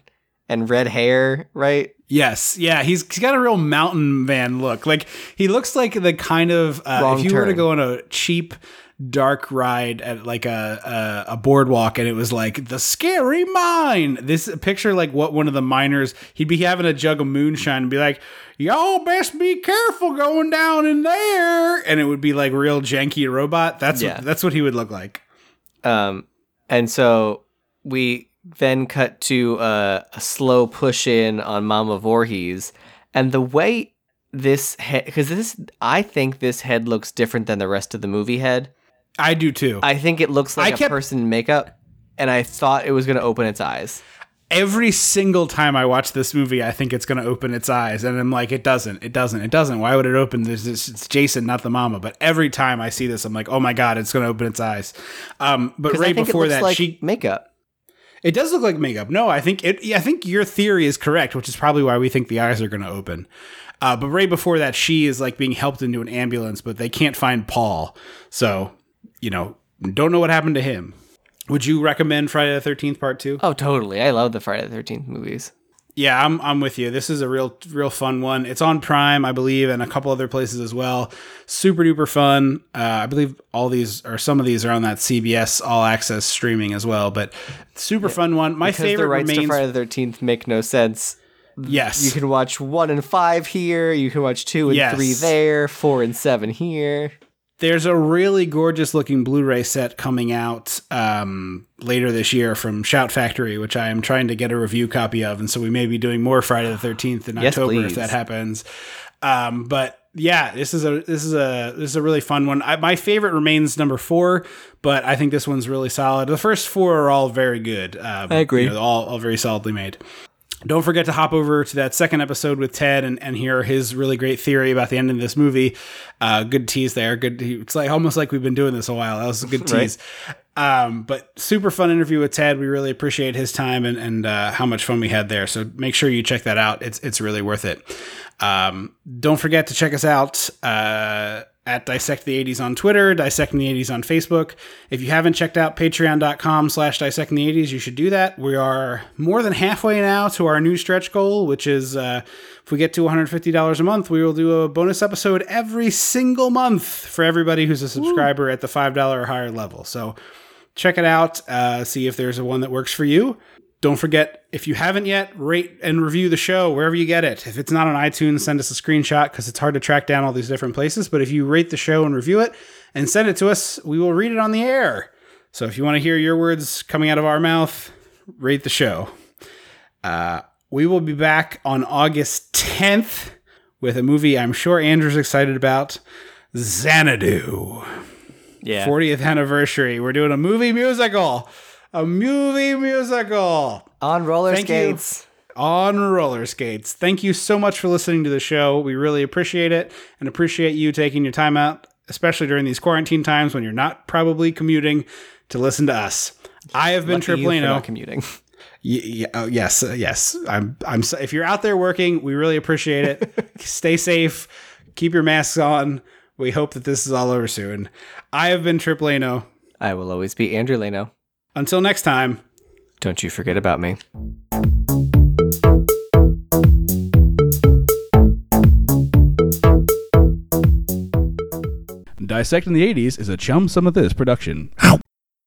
B: and red hair right
A: Yes, yeah, he's, he's got a real mountain man look. Like he looks like the kind of uh, if you were to go on a cheap dark ride at like a, a a boardwalk and it was like the scary mine. This picture like what one of the miners he'd be having a jug of moonshine and be like, "Y'all best be careful going down in there," and it would be like real janky robot. That's
B: Yeah.
A: what, that's what he would look like.
B: Um, and so we then cut to uh, a slow push in on Mama Voorhees, and the way this head, because this, I think this head looks different than the rest of the movie head.
A: I do too.
B: I think it looks like
A: I
B: a
A: kept-
B: person in makeup, and I thought it was going to open its eyes.
A: every single time I watch this movie, I think it's going to open its eyes, and I'm like, it doesn't, it doesn't, it doesn't. Why would it open? This, this it's Jason, not the mama. But every time I see this, I'm like, oh my god, it's going to open its eyes. Um, but right
B: think
A: before that,
B: like
A: she
B: makeup.
A: It does look like makeup. No, I think it. I think your theory is correct, which is probably why we think the eyes are going to open. Uh, but right before that, she is like being helped into an ambulance, but they can't find Paul. So, you know, don't know what happened to him. Would you recommend Friday the Thirteenth Part Two?
B: Oh, totally. I love the Friday the Thirteenth movies.
A: Yeah, I'm I'm with you. This is a real real fun one. It's on Prime, I believe, and a couple other places as well. Super duper fun. Uh, I believe all these or some of these are on that CBS All Access streaming as well. But super fun one. My
B: Because
A: favorite
B: the rights
A: remains.
B: to Friday the Thirteenth make no sense.
A: yes,
B: You can watch one and five here. You can watch two and
A: Yes.
B: three there. Four and seven here.
A: There's a really gorgeous looking Blu-ray set coming out um, later this year from Shout Factory, which I am trying to get a review copy of, and so we may be doing more Friday the Thirteenth in
B: Yes,
A: October if that happens. Um, but yeah, this is a this is a this is a really fun one. I, my favorite remains number four, but I think this one's really solid. The first four are all very good. Um,
B: I agree.
A: you know, all all very solidly made. Don't forget to hop over to that second episode with Ted and, and hear his really great theory about the end of this movie. Uh, good tease there. Good. It's like almost like we've been doing this a while. That was a good *laughs*
B: Right.
A: tease. Um, but super fun interview with Ted. We really appreciate his time and, and uh, how much fun we had there. So make sure you check that out. It's it's really worth it. Um, don't forget to check us out uh, at Dissect the 80s on Twitter, Dissecting the 80s on Facebook. If you haven't checked out patreon.com slash dissecting the 80s, you should do that. We are more than halfway now to our new stretch goal, which is uh, if we get to $150 a month, we will do a bonus episode every single month for everybody who's a subscriber at the $5 or higher level. So check it out, uh, see if there's a one that works for you. Don't forget, if you haven't yet, rate and review the show wherever you get it. If it's not on iTunes, send us a screenshot because it's hard to track down all these different places. But if you rate the show and review it and send it to us, we will read it on the air. So if you want to hear your words coming out of our mouth, rate the show. Uh, we will be back on August 10th with a movie I'm sure Andrew's excited about Xanadu.
B: Yeah.
A: 40th anniversary. We're doing a movie musical. A movie musical
B: On roller
A: Thank you.
B: skates.
A: on roller skates. Thank you so much for listening to the show. We really appreciate it and appreciate you taking your time out, especially during these quarantine times when you're not probably commuting to listen to us. I have been
B: Lucky you for
A: Triplino.
B: commuting. *laughs*
A: Oh, yes, uh, yes. I'm. I'm. so- If you're out there working, we really appreciate it. *laughs* Stay safe. Keep your masks on. We hope that this is all over soon. I have been Triplano.
B: I will always be Andrew Leno.
A: Until next time.
B: Don't you forget about me.
F: Dissecting the 80s is a Chum Some of This production.
D: Ow.